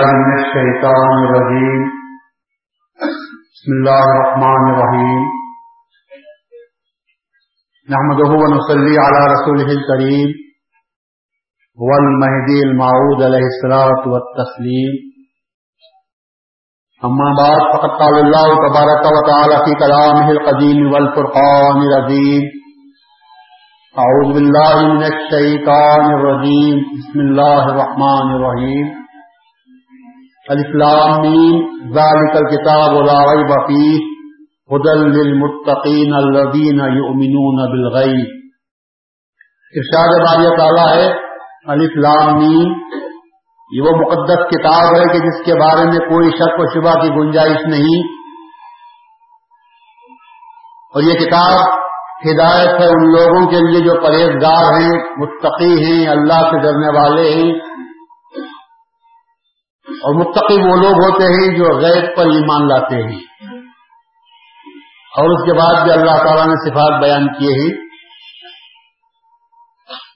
من الشيطان الرجيم. بسم الله الرحمن الرحيم. نحمده ونصلي على رسوله الكريم. والمهدي المعود عليه الصلاة والتسليم. أما بعد، فقد قال الله تبارك وتعالى في كلامه القديم والفرقان العظيم أعوذ بالله من الشيطان الرجيم. بسم الله الرحمن الرحيم. الاسلام ذلك الكتاب لا ريب فيه هدى للمتقين الذين يؤمنون بالغيب ارشاد باری تعالیٰ ہے الاسلام یہ وہ مقدس کتاب ہے کہ جس کے بارے میں کوئی شک و شبہ کی گنجائش نہیں۔ اور یہ کتاب ہدایت ہے ان لوگوں کے لیے جو پرہیزگار ہیں، متقی ہیں، اللہ سے ڈرنے والے ہیں۔ اور متقی وہ لوگ ہوتے ہیں جو غیب پر ایمان لاتے ہیں۔ اور اس کے بعد بھی اللہ تعالیٰ نے صفات بیان کیے ہیں۔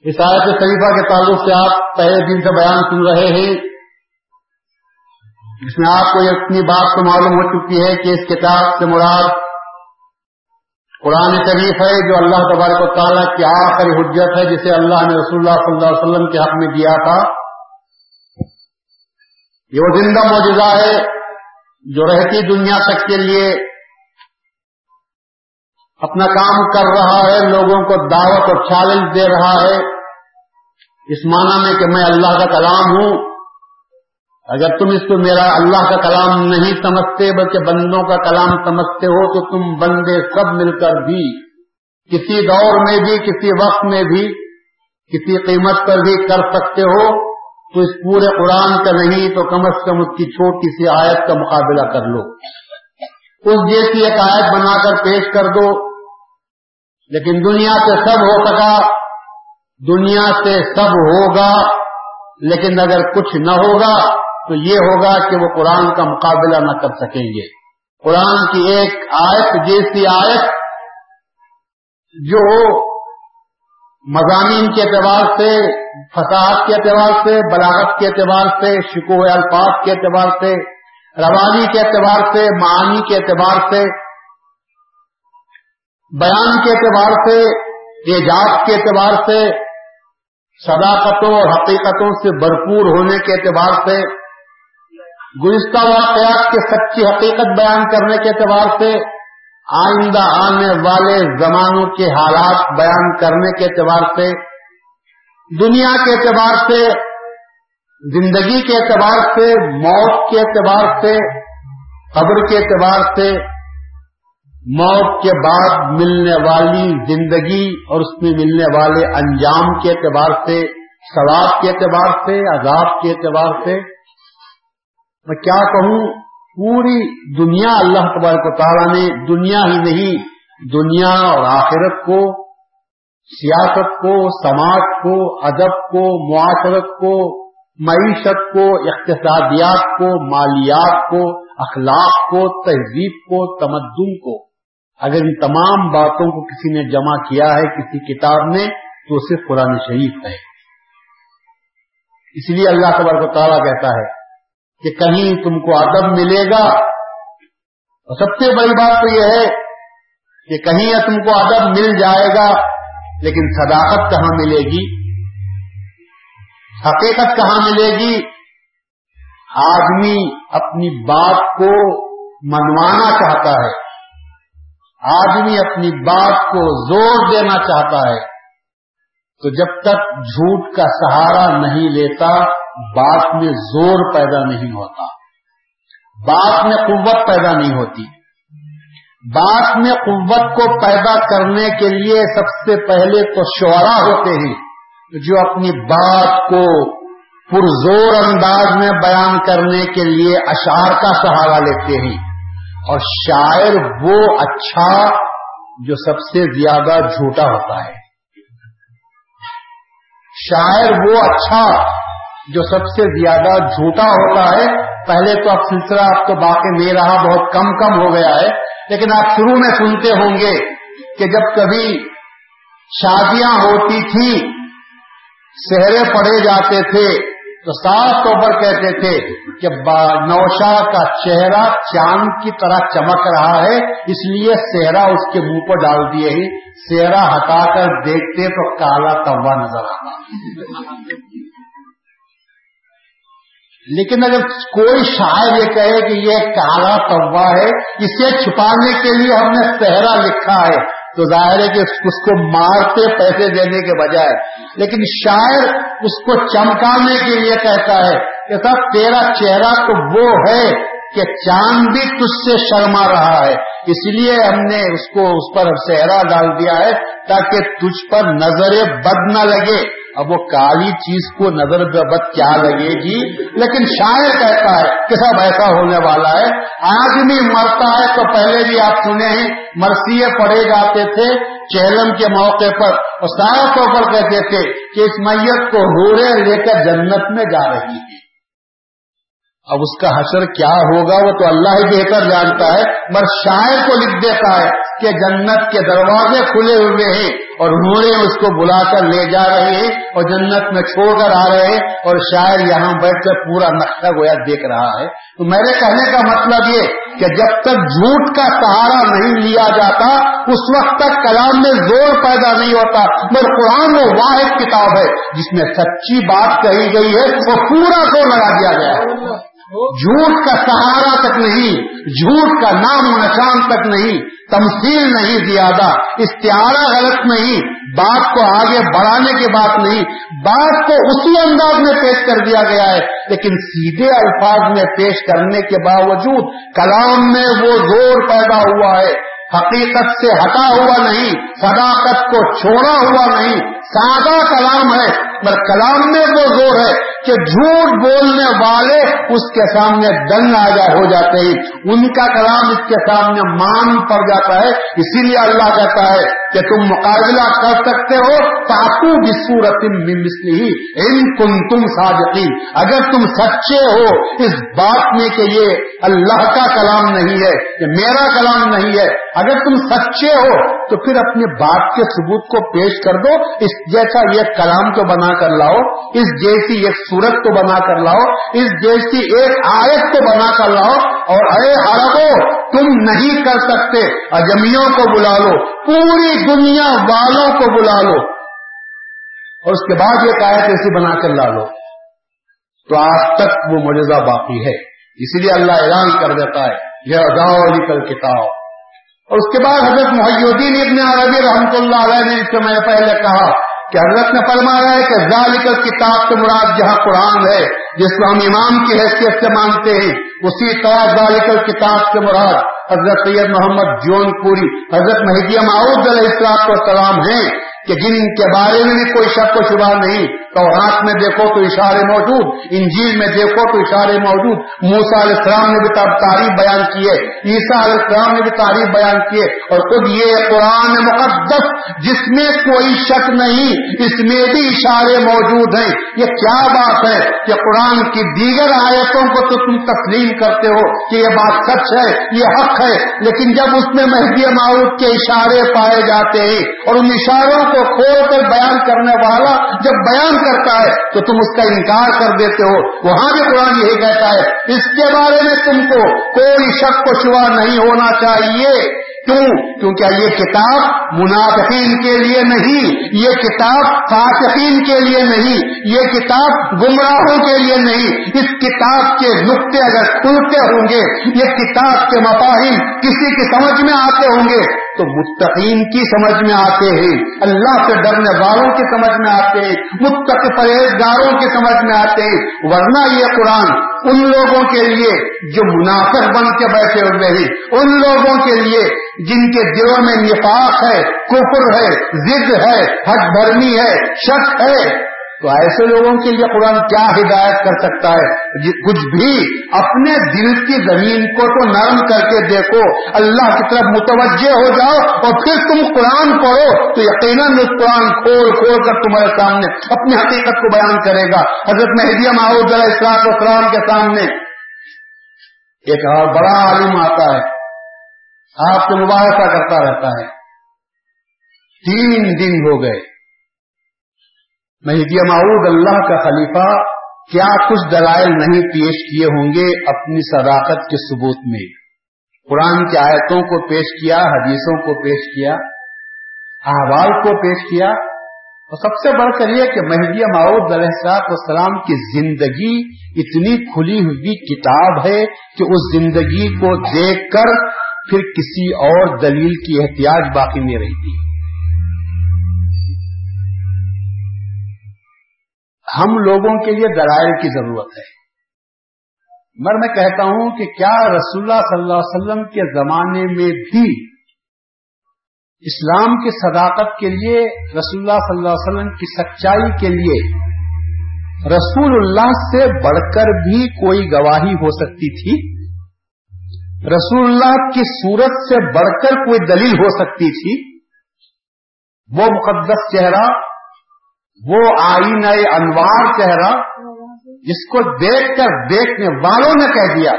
اس آیت شریفہ کے تعلق سے آپ پہلے دن سے بیان سن رہے ہیں۔ جس میں آپ کو اتنی بات تو معلوم ہو چکی ہے کہ اس کتاب سے مراد قرآن شریف ہے جو اللہ تبارک و تعالیٰ کی آخری حجت ہے، جسے اللہ نے رسول اللہ صلی اللہ علیہ وسلم کے حق میں دیا تھا۔ یہ وہ زندہ معجزہ ہے جو رہتی دنیا تک کے لیے اپنا کام کر رہا ہے، لوگوں کو دعوت اور چیلنج دے رہا ہے۔ اس معنی میں کہ میں اللہ کا کلام ہوں۔ اگر تم اس کو میرا اللہ کا کلام نہیں سمجھتے، بلکہ بندوں کا کلام سمجھتے ہو، تو تم بندے سب مل کر بھی، کسی دور میں بھی، کسی وقت میں بھی، کسی قیمت پر بھی کر سکتے ہو۔ تو اس پورے قرآن کا نہیں تو کم از کم اس کی چھوٹی سی آیت کا مقابلہ کر لو۔ اس جیسی ایک آیت بنا کر پیش کر دو۔ لیکن دنیا سے سب ہو سکا، دنیا سے سب ہوگا، لیکن اگر کچھ نہ ہوگا تو یہ ہوگا کہ وہ قرآن کا مقابلہ نہ کر سکیں گے۔ قرآن کی ایک آیت جیسی آیت جو مضامین کے اعتبار سے فساد کے اعتبار سے بلاغت کے اعتبار سے شکو الفاظ کے اعتبار سے روانی کے اعتبار سے معانی کے اعتبار سے بیان کے اعتبار سے اعجاز کے اعتبار سے صداقتوں اور حقیقتوں سے بھرپور ہونے کے اعتبار سے گزشتہ واقعات کے سچی حقیقت بیان کرنے کے اعتبار سے آئندہ آنے والے زمانوں کے حالات بیان کرنے کے اعتبار سے، دنیا کے اعتبار سے، زندگی کے اعتبار سے، موت کے اعتبار سے، قبر کے اعتبار سے، موت کے بعد ملنے والی زندگی اور اس میں ملنے والے انجام کے اعتبار سے، ثواب کے اعتبار سے، عذاب کے اعتبار سے۔ میں کیا کہوں؟ پوری دنیا اللہ تبارک و تعالیٰ نے، دنیا ہی نہیں، دنیا اور آخرت کو، سیاست کو، سماج کو، ادب کو، معاشرت کو، معیشت کو، اقتصادیات کو، مالیات کو، اخلاق کو، تہذیب کو، تمدن کو۔ اگر ان تمام باتوں کو کسی نے جمع کیا ہے کسی کتاب میں، تو صرف قرآن شریف ہے۔ اس لیے اللہ تبارک و تعالیٰ کہتا ہے کہ کہیں تم کو ادب ملے گا۔ اور سب سے بڑی بات تو یہ ہے کہ کہیں تم کو ادب مل جائے گا، لیکن صداقت کہاں ملے گی؟ حقیقت کہاں ملے گی؟ آدمی اپنی بات کو منوانا چاہتا ہے۔ آدمی اپنی بات کو زور دینا چاہتا ہے۔ تو جب تک جھوٹ کا سہارا نہیں لیتا بات میں زور پیدا نہیں ہوتا۔ بات میں قوت پیدا نہیں ہوتی۔ بات میں قوت کو پیدا کرنے کے لیے سب سے پہلے تو شعرا ہوتے ہیں، جو اپنی بات کو پرزور انداز میں بیان کرنے کے لیے اشعار کا سہارا لیتے ہیں۔ اور شاعر وہ اچھا جو سب سے زیادہ جھوٹا ہوتا ہے۔ شاعر وہ اچھا جو سب سے زیادہ جھوٹا ہوتا ہے، پہلے تو اب سلسلہ اب تو باقی نہیں رہا، بہت کم کم ہو گیا ہے۔ لیکن آپ شروع میں سنتے ہوں گے کہ جب کبھی شادیاں ہوتی تھی، سہرے پڑے جاتے تھے، تو صاف طور پر کہتے تھے کہ نوشا کا چہرہ چاند کی طرح چمک رہا ہے، اس لیے سہرا اس کے منہ پر ڈال دیے ہی سہرا ہٹا کر دیکھتے تو کالا توا نظر آتا۔ لیکن اگر کوئی شاعر یہ کہے کہ یہ کالا توا ہے، اسے چھپانے کے لیے ہم نے سہرا لکھا ہے، تو ظاہر ہے کہ اس کو مارتے پیسے دینے کے بجائے۔ لیکن شاعر اس کو چمکانے کے لیے کہتا ہے کہ سب تیرا چہرہ تو وہ ہے۔ کہ چاند بھی تجھ سے شرما رہا ہے۔ اس لیے ہم نے اس کو اس پر سہرا ڈال دیا ہے تاکہ تجھ پر نظر بد نہ لگے۔ اب وہ کالی چیز کو نظر بد کیا لگے گی؟ لیکن شاعر کہتا ہے کہ سب ایسا ہونے والا ہے۔ آدمی مرتا ہے تو پہلے بھی آپ سنے ہیں، مرثیے پڑے جاتے تھے، چہلم کے موقع پر اور صاف طور پر کہتے تھے کہ اس میت کو ہورے لے کر جنت میں جا رہی ہے۔ اب اس کا حشر کیا ہوگا وہ تو اللہ ہی بہتر جانتا ہے، مگر شاعر کو لکھ دیتا ہے کہ جنت کے دروازے کھلے ہوئے ہیں اور نورے اس کو بلا کر لے جا رہے ہیں اور جنت میں چھوڑ کر آ رہے ہیں اور شاعر یہاں بیٹھ کر پورا نقشہ گویا دیکھ رہا ہے۔ تو میرے کہنے کا مطلب یہ کہ جب تک جھوٹ کا سہارا نہیں لیا جاتا، اس وقت تک کلام میں زور پیدا نہیں ہوتا۔ مگر قرآن وہ واحد کتاب ہے، جس میں سچی بات کہی گئی ہے، وہ پورا زور لگا دیا گیا ہے۔ جھوٹ کا سہارا تک نہیں، جھوٹ کا نام و نشان تک نہیں، تمثیل نہیں زیادہ، استعارہ غلط نہیں، بات کو آگے بڑھانے کی بات نہیں۔ بات کو اسی انداز میں پیش کر دیا گیا ہے، لیکن سیدھے الفاظ میں پیش کرنے کے باوجود کلام میں وہ زور پیدا ہوا ہے۔ حقیقت سے ہٹا ہوا نہیں، صداقت کو چھوڑا ہوا نہیں۔ سادہ کلام ہے پر کلام میں وہ زور ہے کہ جھوٹ بولنے والے اس کے سامنے دنگ آ ہو جاتے ہیں۔ ان کا کلام اس کے سامنے مان پڑ جاتا ہے، اسی لیے اللہ کہتا ہے کہ تم مقابلہ کر سکتے ہو تاکو بسورت مسلی ان کن تم صادقین۔ اگر تم سچے ہو، اس بات میں کہ یہ اللہ کا کلام نہیں ہے، یہ میرا کلام نہیں ہے۔ اگر تم سچے ہو، تو پھر اپنے بات کے ثبوت کو پیش کر دو، اس جیسا یہ کلام کو بنا کر لاؤ، اس جیسی ایک سورت کو بنا کر لاؤ، اس جیسی ایک آیت کو بنا کر لاؤ۔ اور اے عربو تم نہیں کر سکتے، اجمیوں کو بلا لو۔ پوری دنیا والوں کو بلا لو۔ اور اس کے بعد یہ آیت ایسی بنا کر لا لو۔ تو آج تک وہ مجزہ باقی ہے۔ اسی لیے اللہ اعلان کر دیتا ہے یہ اداؤ علی کل کتاب۔ اور اس کے بعد حضرت محی الدین ابن عربی رحمۃ اللہ علیہ نے اس سے میں پہلے کہا۔ کہ حضرت نے فرمایا ہے کہ ذالک کتاب سے مراد جہاں قرآن ہے جس کو ہم امام کی حیثیت سے مانتے ہیں، اسی طرح ذالک کتاب سے مراد حضرت سید محمد جون پوری حضرت مہدی معاؤد علیہ السلام کو سلام ہیں۔ کہ جن کے بارے میں بھی کوئی شک و شبہ نہیں، تو رات میں دیکھو تو اشارے موجود، انجیل میں دیکھو تو اشارے موجود موسا علیہ السلام نے بھی تعریف بیان کیے عیسیٰ علیہ السلام نے بھی تعریف بیان کیے اور خود یہ قرآن مقدس جس میں کوئی شک نہیں، اس میں بھی اشارے موجود ہیں۔ یہ کیا بات ہے کہ قرآن کی دیگر آیتوں کو تو تم تسلیم کرتے ہو کہ یہ بات سچ ہے، یہ حق ہے، لیکن جب اس میں مہدی معروف کے اشارے پائے جاتے ہیں اور ان اشاروں کو کھول کر بیان کرنے والا جب بیان کرتا ہے تو تم اس کا انکار کر دیتے ہو۔ وہاں بھی قرآن یہی کہتا ہے، اس کے بارے میں تم کو کوئی شک و شبہ نہیں ہونا چاہیے۔ کیوں؟ کیونکہ یہ کتاب منافقین کے لیے نہیں، یہ کتاب فاسقین کے لیے نہیں، یہ کتاب گمراہوں کے لیے نہیں۔ اس کتاب کے نقطے اگر کھلتے ہوں گے، یہ کتاب کے مفاہم کسی کی سمجھ میں آتے ہوں گے۔ تو متقین کی سمجھ میں آتے ہیں، اللہ سے ڈرنے والوں کی سمجھ میں آتے ہیں متق پرہیزگاروں کی سمجھ میں آتے ہیں۔ ورنہ یہ قرآن ان لوگوں کے لیے جو منافع بن کے بیٹھے ہوئے ہیں، ان لوگوں کے لیے جن کے دلوں میں نفاق ہے، کفر ہے، ضد ہے، حق بھرمی ہے، شک ہے تو ایسے لوگوں کے لیے قرآن کیا ہدایت کر سکتا ہے؟ جی، کچھ بھی اپنے دل کی زمین کو تو نرم کر کے دیکھو، اللہ کی طرف متوجہ ہو جاؤ اور پھر تم قرآن پڑھو، تو یقیناً اس قرآن کھول کھول کر تمہارے سامنے اپنی حقیقت کو بیان کرے گا۔ حضرت مہدیہ محمود اسلام اسلام کے سامنے ایک اور بڑا عالم آتا ہے، آپ سے مباحثہ کرتا رہتا ہے۔ تین دن ہو گئے۔ مہدی معود اللہ کا خلیفہ، کیا کچھ دلائل نہیں پیش کیے ہوں گے اپنی صداقت کے ثبوت میں؟ قرآن کی آیتوں کو پیش کیا، حدیثوں کو پیش کیا، احوال کو پیش کیا؟ اور سب سے بڑھ کر یہ کہ مہدی معود علیہ السلام کی زندگی اتنی کھلی ہوئی کتاب ہے کہ اس زندگی کو دیکھ کر پھر کسی اور دلیل کی احتیاج باقی نہیں رہتی۔ ہم لوگوں کے لیے دلائل کی ضرورت ہے۔ مر میں کہتا ہوں کہ کیا رسول اللہ صلی اللہ علیہ وسلم کے زمانے میں بھی اسلام کی صداقت کے لیے، رسول اللہ صلی اللہ علیہ وسلم کی سچائی کے لیے رسول اللہ سے بڑھ کر بھی کوئی گواہی ہو سکتی تھی؟ رسول اللہ کی صورت سے بڑھ کر کوئی دلیل ہو سکتی تھی؟ وہ مقدس چہرہ وہ آئین انوار چہرہ جس کو دیکھ کر دیکھنے والوں نے کہہ دیا،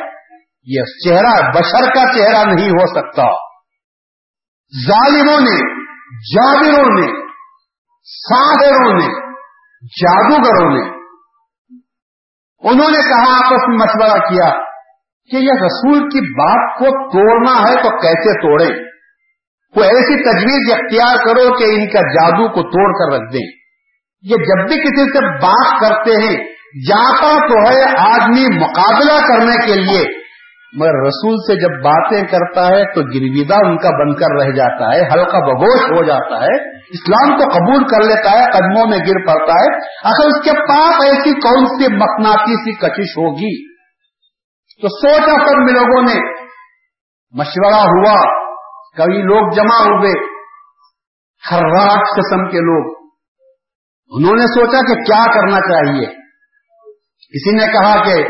یہ چہرہ بشر کا چہرہ نہیں ہو سکتا۔ ظالموں نے، جابروں نے، ساحروں نے، جادوگروں نے۔ انہوں نے کہا، آپس میں مشورہ کیا کہ یہ رسول کی بات کو توڑنا ہے تو کیسے توڑے کوئی ایسی تجویز اختیار کرو کہ ان کا جادو کو توڑ کر رکھ دیں۔ یہ جب بھی کسی سے بات کرتے ہیں جاتا تو ہے آدمی مقابلہ کرنے کے لیے۔ مگر رسول سے جب باتیں کرتا ہے تو گرویدہ ان کا بن کر رہ جاتا ہے، ہلکا بگوش ہو جاتا ہے۔ اسلام کو قبول کر لیتا ہے، قدموں میں گر پڑتا ہے۔ اگر اس کے پاس ایسی کون سی مقناطی سی کشش ہوگی؟ تو سوچا سب میں لوگوں نے، مشورہ ہوا کئی لوگ جمع ہوئے خراٹ قسم کے لوگ۔ انہوں نے سوچا کہ کیا کرنا چاہیے۔ کسی نے کہا کہ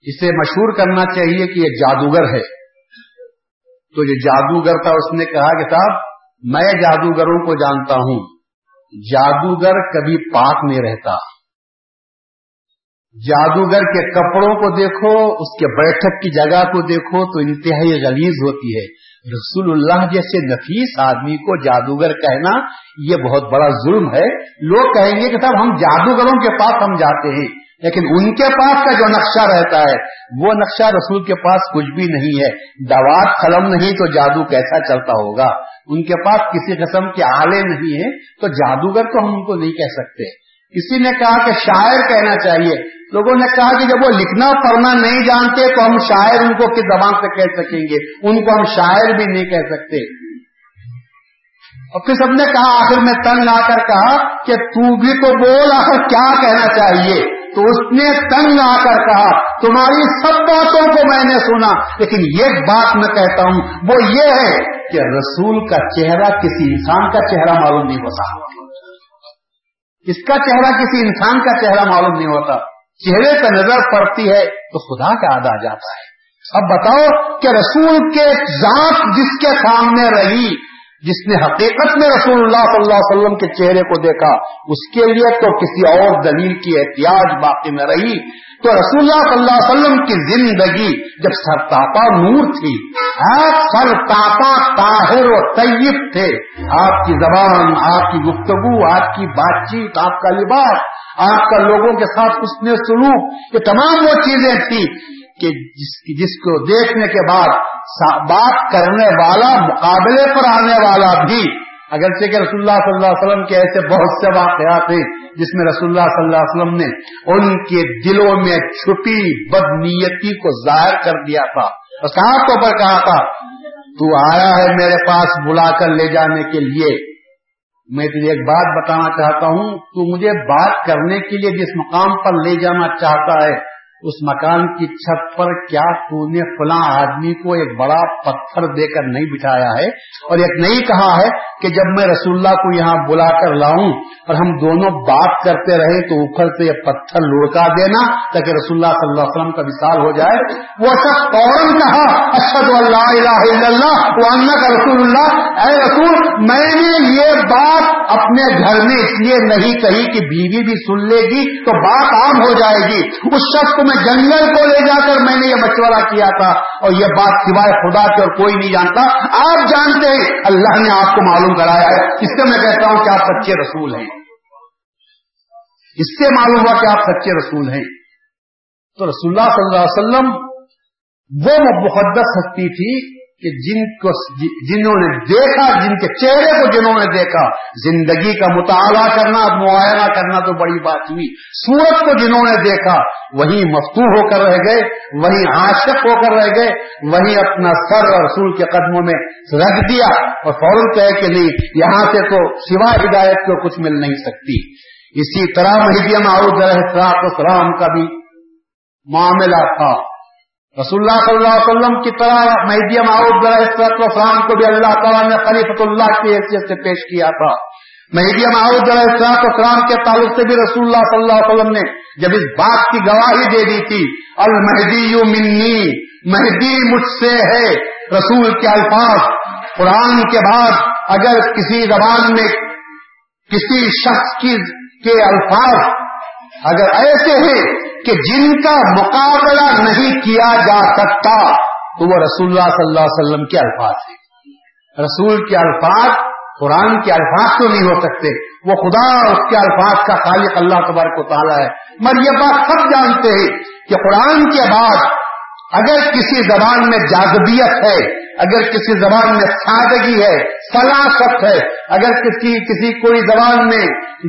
اسے مشہور کرنا چاہیے کہ یہ جادوگر ہے۔ تو جو جادوگر تھا، اس نے کہا کہ صاحب، میں جادوگروں کو جانتا ہوں۔ جادوگر کبھی پاک نہیں رہتا۔ جادوگر کے کپڑوں کو دیکھو، اس کے بیٹھک کی جگہ کو دیکھو، تو انتہائی غلیظ ہوتی ہے۔ رسول اللہ جیسے نفیس آدمی کو جادوگر کہنا یہ بہت بڑا ظلم ہے۔ لوگ کہیں گے کہ صاحب ہم جادوگروں کے پاس ہم جاتے ہیں، لیکن ان کے پاس کا جو نقشہ رہتا ہے، وہ نقشہ رسول کے پاس کچھ بھی نہیں ہے۔ دوات قلم نہیں تو جادو کیسا چلتا ہوگا؟ ان کے پاس کسی قسم کے آلے نہیں ہیں، تو جادوگر تو ہم ان کو نہیں کہہ سکتے۔ کسی نے کہا کہ شاعر کہنا چاہیے لوگوں نے کہا کہ جب وہ لکھنا پڑھنا نہیں جانتے تو ہم شاعر ان کو کس زبان سے کہہ سکیں گے؟ ان کو ہم شاعر بھی نہیں کہہ سکتے۔ اور پھر سب نے کہا، آخر میں تنگ آ کر کہا کہ تو بھی تو بول، آخر کیا کہنا چاہیے؟ تو اس نے تنگ آ کر کہا، تمہاری سب باتوں کو میں نے سنا۔ لیکن یہ بات میں کہتا ہوں، وہ یہ ہے کہ رسول کا چہرہ کسی انسان کا چہرہ معلوم نہیں ہوتا۔ اس کا چہرہ کسی انسان کا چہرہ معلوم نہیں ہوتا؟ چہرے پہ نظر پڑتی ہے تو خدا کا آ جاتا ہے۔ اب بتاؤ کہ رسول کے ذات جس کے سامنے رہی جس نے حقیقت میں رسول اللہ صلی اللہ علیہ وسلم کے چہرے کو دیکھا، اس کے لیے تو کسی اور دلیل کی احتیاط باقی میں رہی۔ تو رسول اللہ صلی اللہ علیہ وسلم کی زندگی جب سرتاپا نور تھی، آپ سرتاپا طاہر و طیب تھے۔ آپ کی زبان، آپ کی گفتگو، آپ کی بات چیت، آپ کا لباس، آپ کا لوگوں کے ساتھ اس نے سلوک، یہ تمام وہ چیزیں تھی کہ جس جس کو دیکھنے کے بعد بات کرنے والا، مقابلے پر آنے والا بھی، اگرچہ کہ رسول اللہ صلی اللہ علیہ وسلم کے ایسے بہت سے واقعات ہیں جس میں رسول اللہ صلی اللہ علیہ وسلم نے ان کے دلوں میں چھپی بد نیتی کو ظاہر کر دیا تھا اور صاف طور پر کہا تھا، تو آیا ہے میرے پاس بلا کر لے جانے کے لیے؟ میں تجھے ایک بات بتانا چاہتا ہوں، تو مجھے بات کرنے کے لیے جس مقام پر لے جانا چاہتا ہے اس مکان کی چھت پر کیا تو نے فلاں آدمی کو ایک بڑا پتھر دے کر نہیں بٹھایا ہے اور ایک نہیں کہا ہے کہ جب میں رسول اللہ کو یہاں بلا کر لاؤں اور ہم دونوں بات کرتے رہے تو اوپر سے یہ پتھر لڑکا دینا تاکہ رسول اللہ صلی اللہ علیہ وسلم کا مثال ہو جائے۔ وہ سب فوراً کہا اشد اللہ الہ الا اللہ وہ کا رسول اللہ۔ اے رسول، میں نے یہ بات اپنے گھر میں اس لیے نہیں کہی کہ بیوی بھی سن لے گی تو بات عام ہو جائے گی۔ اس شخص کو میں جنگل کو لے جا کر میں نے یہ مشورہ کیا تھا اور یہ بات سوائے خدا کے اور کوئی نہیں جانتا۔ آپ جانتے ہیں، اللہ نے آپ کو معلوم کرایا ہے۔ اس سے میں کہتا ہوں کہ آپ سچے رسول ہیں۔ اس سے معلوم ہوا کہ آپ سچے رسول ہیں۔ تو رسول اللہ صلی اللہ علیہ وسلم، وہ مقدس ہستی تھی کہ جن کو جی- جنہوں نے دیکھا، جن کے چہرے کو جنہوں نے دیکھا، زندگی کا مطالعہ کرنا معائنہ کرنا تو بڑی بات ہوئی۔ سورت کو جنہوں نے دیکھا، وہیں مفتو ہو کر رہ گئے، وہیں عاشق ہو کر رہ گئے، وہیں اپنا سر اور رسول کے قدموں میں رکھ دیا اور فوراً کہے کہ نہیں، یہاں سے تو سوائے ہدایت کو کچھ مل نہیں سکتی۔ اسی طرح مہدیم السلام کا بھی معاملہ تھا۔ رسول اللہ صلی اللہ علیہ وسلم کی طرح مہدی معاؤد کو بھی اللہ تعالیٰ نے خلیفت اللہ کی حیثیت سے پیش کیا تھا۔ مہدی معاؤد السلام کے تعلق سے بھی رسول اللہ صلی اللہ علیہ وسلم نے جب اس بات کی گواہی دے دی تھی، المہدی منی، مہدی مجھ سے ہے رسول کے الفاظ۔ قرآن کے بعد اگر کسی زبان میں کسی شخص کی کے الفاظ اگر ایسے ہیں کہ جن کا مقابلہ نہیں کیا جا سکتا، تو وہ رسول اللہ صلی اللہ علیہ وسلم کے الفاظ ہیں۔ رسول کے الفاظ قرآن کے الفاظ تو نہیں ہو سکتے۔ وہ خدا اس کے الفاظ کا خالق اللہ تبارک و تعالیٰ ہے۔ مگر یہ بات سب جانتے ہیں کہ قرآن کے بعد اگر کسی زبان میں جاذبیت ہے اگر کسی زبان میں سادگی ہے سلاست ہے، اگر کسی کسی کوئی زبان میں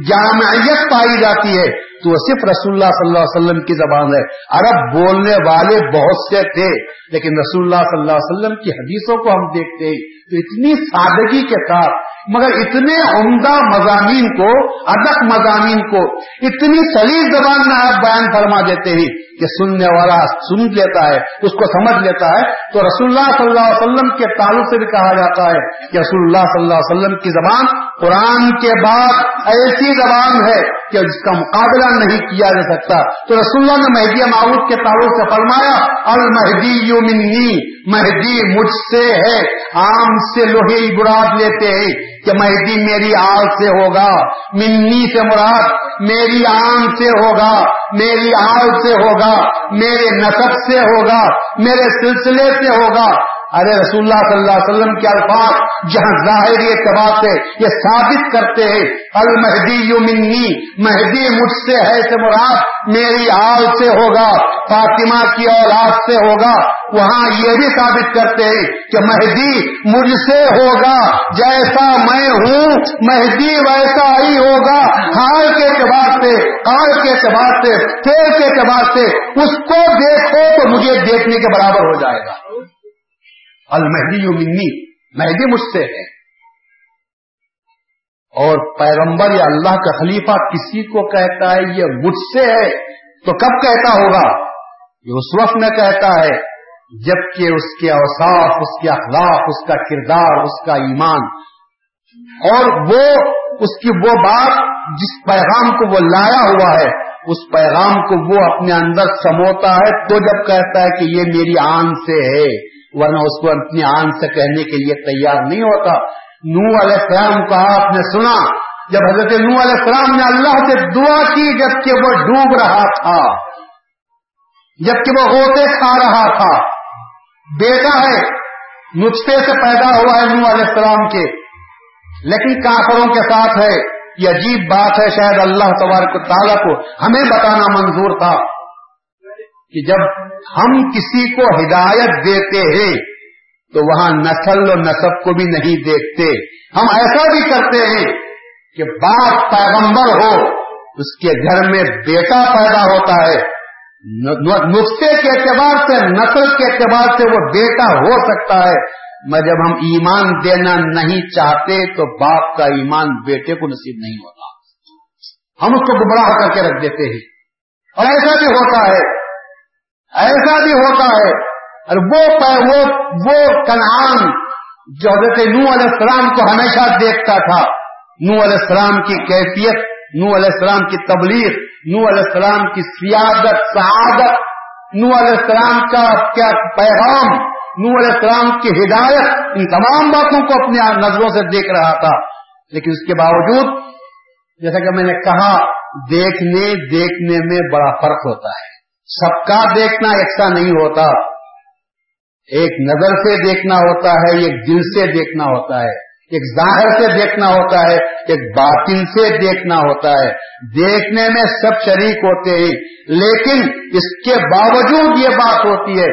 جامعیت پائی جاتی ہے، تو وہ صرف رسول اللہ صلی اللہ علیہ وسلم کی زبان ہے۔ عرب بولنے والے بہت سے تھے، لیکن رسول اللہ صلی اللہ علیہ وسلم کی حدیثوں کو ہم دیکھتے ہیں۔ تو اتنی سادگی کے ساتھ مگر اتنے عمدہ مضامین کو ادب مضامین کو، اتنی سلیل زبان میں آپ بیان فرما دیتے ہیں کہ سننے والا سن لیتا ہے، اس کو سمجھ لیتا ہے۔ تو رسول اللہ صلی اللہ علیہ وسلم کے تعلق سے بھی کہا جاتا ہے کہ رسول اللہ صلی اللہ علیہ وسلم کی زبان قرآن کے بعد ایسی زبان ہے کہ جس کا مقابلہ نہیں کیا جا سکتا۔ تو رسول اللہ نے مہدی معروف کے تعلق سے فرمایا، المہدی منی، مہدی مجھ سے ہے، آم سے لوہے براد لیتے ہیں۔ کہ مہدی میری آگ سے ہوگا، منی سے مراد میری آم سے ہوگا، میری آگ سے ہوگا، میرے نصب سے ہوگا، میرے سلسلے سے ہوگا ارے رسول اللہ صلی اللہ علیہ وسلم کے الفاظ جہاں ظاہری اعتبار سے یہ ثابت کرتے ہیں المہدی یو منی مہدی مجھ سے ہے سے مراد میری آل سے ہوگا، فاطمہ کی اولاد سے ہوگا۔ وہاں یہ بھی ثابت کرتے ہیں کہ مہدی مجھ سے ہوگا، جیسا میں ہوں، مہدی ویسا ہی ہوگا۔ حال کے اعتبار سے، کال کے اعتبار سے تیل کے اعتبار سے، اس کو دیکھو تو مجھے دیکھنے کے برابر ہو جائے گا۔ المہدی منی مہدی مجھ سے ہے۔ اور پیغمبر یا اللہ کا خلیفہ کسی کو کہتا ہے یہ مجھ سے ہے، تو کب کہتا ہوگا؟ یہ اس وقت میں کہتا ہے، جبکہ اس کے اوساف اس کے اخلاق، اس کا کردار، اس کا ایمان۔ اور وہ، اس کی وہ بات جس پیغام کو وہ لایا ہوا ہے، اس پیغام کو وہ اپنے اندر سموتا ہے، تو جب کہتا ہے کہ یہ میری آن سے ہے۔ ورنہ اس کو اپنی آن سے کہنے کے لیے تیار نہیں ہوتا۔ نو علیہ السلام کو آپ نے سنا، جب حضرت نو علیہ السلام نے اللہ سے دعا کی جبکہ وہ ڈوب رہا تھا جبکہ وہ ہوتے کھا رہا تھا۔ بیٹا ہے نسخے سے پیدا ہوا ہے نو علیہ السلام کے۔ لیکن کافروں کے ساتھ ہے، یہ عجیب بات ہے، شاید اللہ تبارک تعالیٰ کو ہمیں بتانا منظور تھا۔ کہ جب ہم کسی کو ہدایت دیتے ہیں تو وہاں نسل و نصب کو بھی نہیں دیکھتے۔ ہم ایسا بھی کرتے ہیں کہ باپ پیغمبر ہو، اس کے گھر میں بیٹا پیدا ہوتا ہے۔ نسخے کے اعتبار سے، نسل کے اعتبار سے وہ بیٹا ہو سکتا ہے۔ میں جب ہم ایمان دینا نہیں چاہتے تو باپ کا ایمان بیٹے کو نصیب نہیں ہوتا۔ ہم اس کو گمراہ کر کے رکھ دیتے ہیں۔ اور ایسا بھی ہوتا ہے ایسا بھی ہوتا ہے۔ اور وہ وہ وہ کنعان جو حضرت نو علیہ السلام کو ہمیشہ دیکھتا تھا۔ نو علیہ السلام کی کیفیت نو علیہ السلام کی تبلیغ نو علیہ السلام کی سیادت، سعادت نو علیہ السلام کا کیا پیغام نو علیہ السلام کی ہدایت، ان تمام باتوں کو اپنی نظروں سے دیکھ رہا تھا۔ لیکن اس کے باوجود، جیسا کہ میں نے کہا، دیکھنے دیکھنے میں بڑا فرق ہوتا ہے۔ سب کا دیکھنا ایسا نہیں ہوتا۔ ایک نظر سے دیکھنا ہوتا ہے، ایک دل سے دیکھنا ہوتا ہے۔ ایک ظاہر سے دیکھنا ہوتا ہے، ایک باطن سے دیکھنا ہوتا ہے۔ دیکھنے میں سب شریک ہوتے ہیں، لیکن اس کے باوجود یہ بات ہوتی ہے،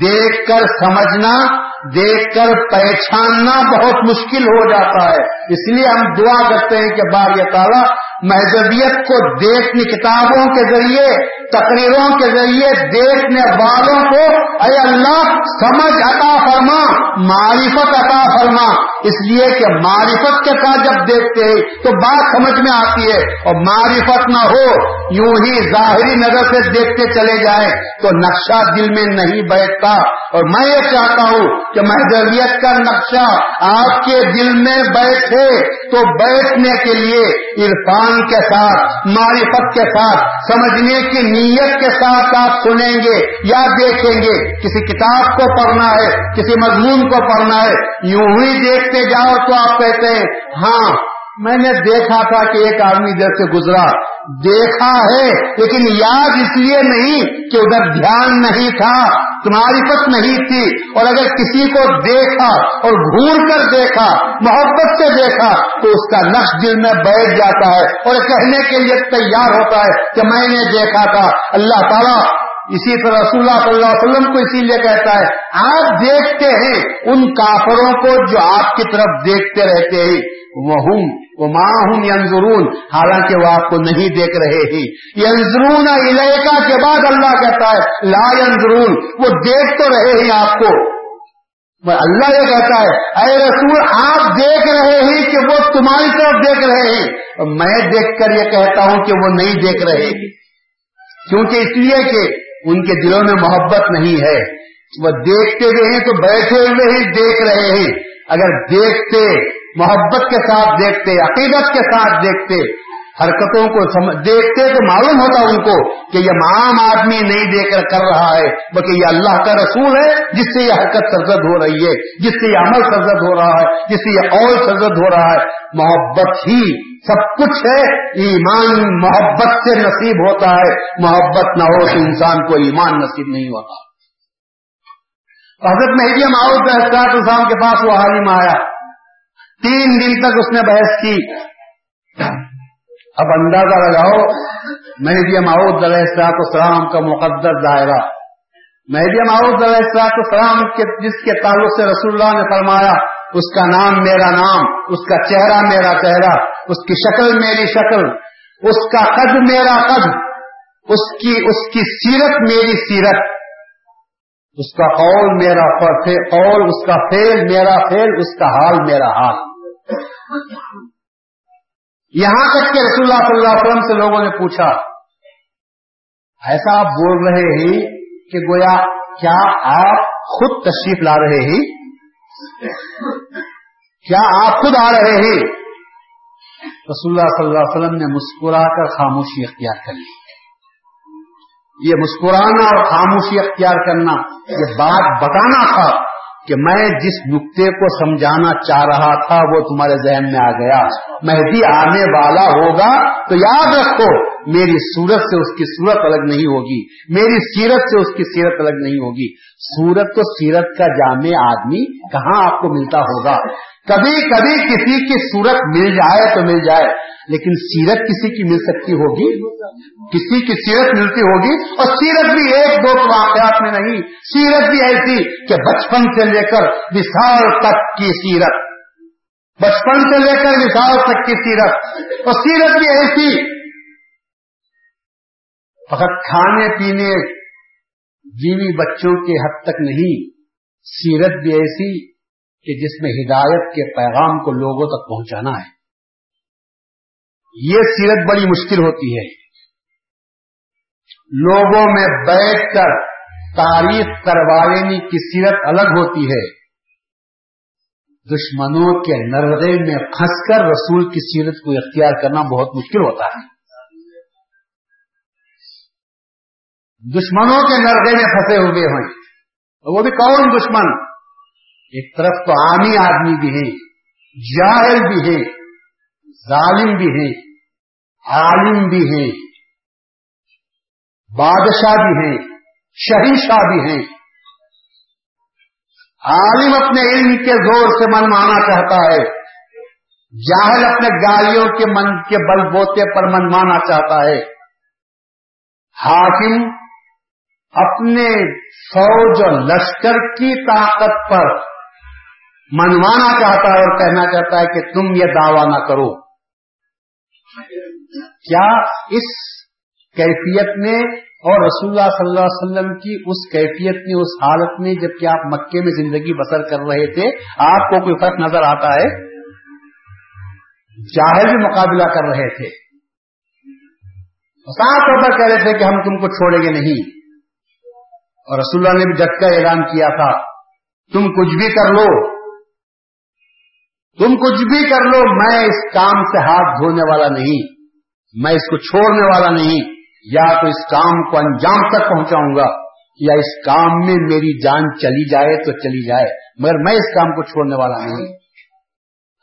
دیکھ کر سمجھنا دیکھ کر پہچاننا بہت مشکل ہو جاتا ہے۔ اس لیے ہم دعا کرتے ہیں کہ بار تعالیٰ مہذبیت کو دیکھنے کتابوں کے ذریعے، تقریروں کے ذریعے، دیکھنے والوں کو اے اللہ سمجھ عطا فرما، معرفت عطا فرما۔ اس لیے کہ معرفت کے ساتھ جب دیکھتے ہیں تو بات سمجھ میں آتی ہے۔ اور معرفت نہ ہو، یوں ہی ظاہری نظر سے دیکھتے چلے جائیں تو نقشہ دل میں نہیں بیٹھتا۔ اور میں یہ چاہتا ہوں کہ مہذبیت کا نقشہ آپ کے دل میں بیٹھے تو بیٹھنے کے لیے عرفان کے ساتھ، معرفت کے ساتھ، سمجھنے کی نیت کے ساتھ آپ سنیں گے یا دیکھیں گے۔ کسی کتاب کو پڑھنا ہے، کسی مضمون کو پڑھنا ہے، یوں ہی دیکھتے جاؤ تو آپ کہتے ہیں ہاں میں نے دیکھا تھا کہ ایک آدمی ادھر سے گزرا۔ دیکھا ہے، لیکن یاد اس لیے نہیں کہ ادھر دھیان نہیں تھا، تمہاری پت نہیں تھی۔ اور اگر کسی کو دیکھا اور گھور کر دیکھا، محبت سے دیکھا، تو اس کا نقش دل میں بیٹھ جاتا ہے اور کہنے کے لیے تیار ہوتا ہے کہ میں نے دیکھا تھا۔ اللہ تعالیٰ اسی طرح رسول اللہ صلی اللہ علیہ وسلم کو اسی لیے کہتا ہے، آپ دیکھتے ہیں ان کافروں کو جو آپ کی طرف دیکھتے رہتے ہیں۔ وہ وہ ماں ہوں ینظرون، حالانکہ وہ آپ کو نہیں دیکھ رہے ہی۔ ینظرون علیکا کے بعد اللہ کہتا ہے، لا ینظرون، وہ دیکھ تو رہے ہی آپ کو۔ اللہ یہ کہتا ہے، اے رسول، آپ دیکھ رہے ہیں کہ وہ تمہاری طرف دیکھ رہے ہیں میں دیکھ کر یہ کہتا ہوں کہ وہ نہیں دیکھ رہے کیونکہ اس لیے کہ ان کے دلوں میں محبت نہیں ہے۔ وہ دیکھتے ہوئے ہیں تو بیٹھے ہوئے ہی دیکھ رہے ہیں اگر دیکھتے محبت کے ساتھ دیکھتے، عقیدت کے ساتھ دیکھتے، حرکتوں کو دیکھتے تو معلوم ہوتا ان کو کہ یہ عام آدمی نہیں دیکھ کر کر رہا ہے، بلکہ یہ اللہ کا رسول ہے، جس سے یہ حرکت سرزد ہو رہی ہے، جس سے یہ عمل سرزد ہو رہا ہے، جس سے یہ قول سرزد ہو رہا ہے۔ محبت ہی سب کچھ ہے، ایمان محبت سے نصیب ہوتا ہے۔ محبت نہ ہو تو انسان کو ایمان نصیب نہیں ہوتا۔ حضرت مہدی معاوض اسلام کے پاس وہ حالم آیا۔ تین دن تک اس نے بحث کی۔ اب اندازہ لگاؤ، مہدی معاوض علیہ السلاط اسلام کا مقدر دائرہ۔ مہدی معاوض علیہ السلاط اسلام کے، جس کے تعلق سے رسول اللہ نے فرمایا، اس کا نام میرا نام، اس کا چہرہ میرا چہرہ، اس کی شکل میری شکل، اس کا قد میرا قد، اس کی اس کی سیرت میری سیرت۔ اس کا قول میرا قول، اس کا فیل میرا فیل اس کا حال میرا حال۔ یہاں تک کہ رسول اللہ صلی اللہ علیہ وسلم سے لوگوں نے پوچھا، ایسا آپ بول رہے ہیں کہ گویا کیا آپ خود تشریف لا رہے ہیں کیا آپ خود آ رہے ہیں رسول اللہ صلی اللہ علیہ وسلم نے مسکرا کر خاموشی اختیار کر لی۔ یہ مسکرانا اور خاموشی اختیار کرنا، یہ بات بتانا تھا۔ کہ میں جس نقطے کو سمجھانا چاہ رہا تھا وہ تمہارے ذہن میں آ گیا۔ مہدی آنے والا ہوگا تو یاد رکھو، میری صورت سے اس کی صورت الگ نہیں ہوگی۔ میری سیرت سے اس کی سیرت الگ نہیں ہوگی۔ سورت تو سیرت کا جامع آدمی کہاں آپ کو ملتا ہوگا؟ کبھی کبھی کسی کی صورت مل جائے تو مل جائے، لیکن سیرت کسی کی مل سکتی ہوگی؟ کسی کی سیرت ملتی ہوگی؟ اور سیرت بھی ایک دو واقعات میں نہیں، سیرت بھی ایسی کہ بچپن سے لے کر وشال تک کی سیرت۔ بچپن سے لے کر وشال تک کی سیرت۔ اور سیرت بھی ایسی۔ فقط کھانے پینے جیوی بچوں کے حد تک نہیں، سیرت بھی ایسی۔ کہ جس میں ہدایت کے پیغام کو لوگوں تک پہنچانا ہے۔ یہ سیرت بڑی مشکل ہوتی ہے۔ لوگوں میں بیٹھ کر تعریف کروا لینے کی سیرت الگ ہوتی ہے۔ دشمنوں کے نردے میں پھنس کر رسول کی سیرت کو اختیار کرنا بہت مشکل ہوتا ہے۔ دشمنوں کے نردے میں پھنسے ہوئے ہیں۔ وہ بھی کون دشمن؟ ایک طرف تو عامی آدمی بھی ہیں، جاہل بھی ہیں، ظالم بھی ہیں، عالم بھی ہیں، بادشاہ بھی ہیں، شہنشاہ بھی ہیں۔ عالم اپنے علم کے زور سے من مانا چاہتا ہے، جاہل اپنے گاڑیوں کے من کے بل بوتے پر منوانا چاہتا ہے۔ حاکم اپنے فوج اور لشکر کی طاقت پر منوانا چاہتا ہے اور کہنا چاہتا ہے کہ تم یہ دعویٰ نہ کرو۔ کیا اس کیفیت میں اور رسول اللہ صلی اللہ علیہ وسلم کی اس کیفیت میں اس حالت میں جبکہ آپ مکے میں زندگی بسر کر رہے تھے، آپ کو کوئی فرق نظر آتا ہے؟ جاہل بھی مقابلہ کر رہے تھے۔ صاف طور پر کہہ رہے تھے کہ ہم تم کو چھوڑیں گے نہیں۔ اور رسول اللہ نے بھی جٹ کا اعلان کیا تھا، تم کچھ بھی کر لو۔ تم کچھ بھی کر لو، میں اس کام سے ہاتھ دھونے والا نہیں، میں اس کو چھوڑنے والا نہیں، یا تو اس کام کو انجام تک پہنچاؤں گا، یا اس کام میں میری جان چلی جائے تو چلی جائے، مگر میں اس کام کو چھوڑنے والا نہیں۔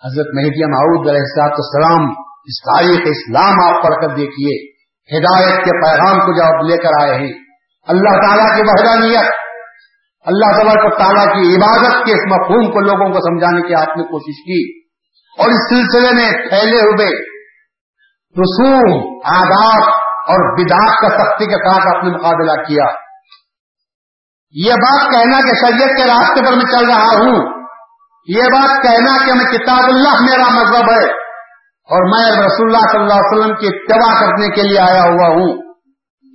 حضرت مہدی معود علیہ السلام اس تاریخ اسلام آپ پڑھ کر دیکھیے ہدایت کے پیغام کو جب لے کر آئے ہیں۔ اللہ تعالیٰ کی وحدانیت اللہ تعالیٰ کو تعالیٰ کی عبادت کے اس مفہوم کو لوگوں کو سمجھانے کی آپ نے کوشش کی اور اس سلسلے میں پھیلے ہوئے رسوم، آداب اور بداخ کا سختی کے ساتھ آپ نے مقابلہ کیا۔ یہ بات کہنا کہ شریعت کے راستے پر میں چل رہا ہوں۔ یہ بات کہنا کہ میں کتاب اللہ میرا مذہب ہے اور میں رسول اللہ صلی اللہ علیہ وسلم کی اتباع کرنے کے لیے آیا ہوا ہوں۔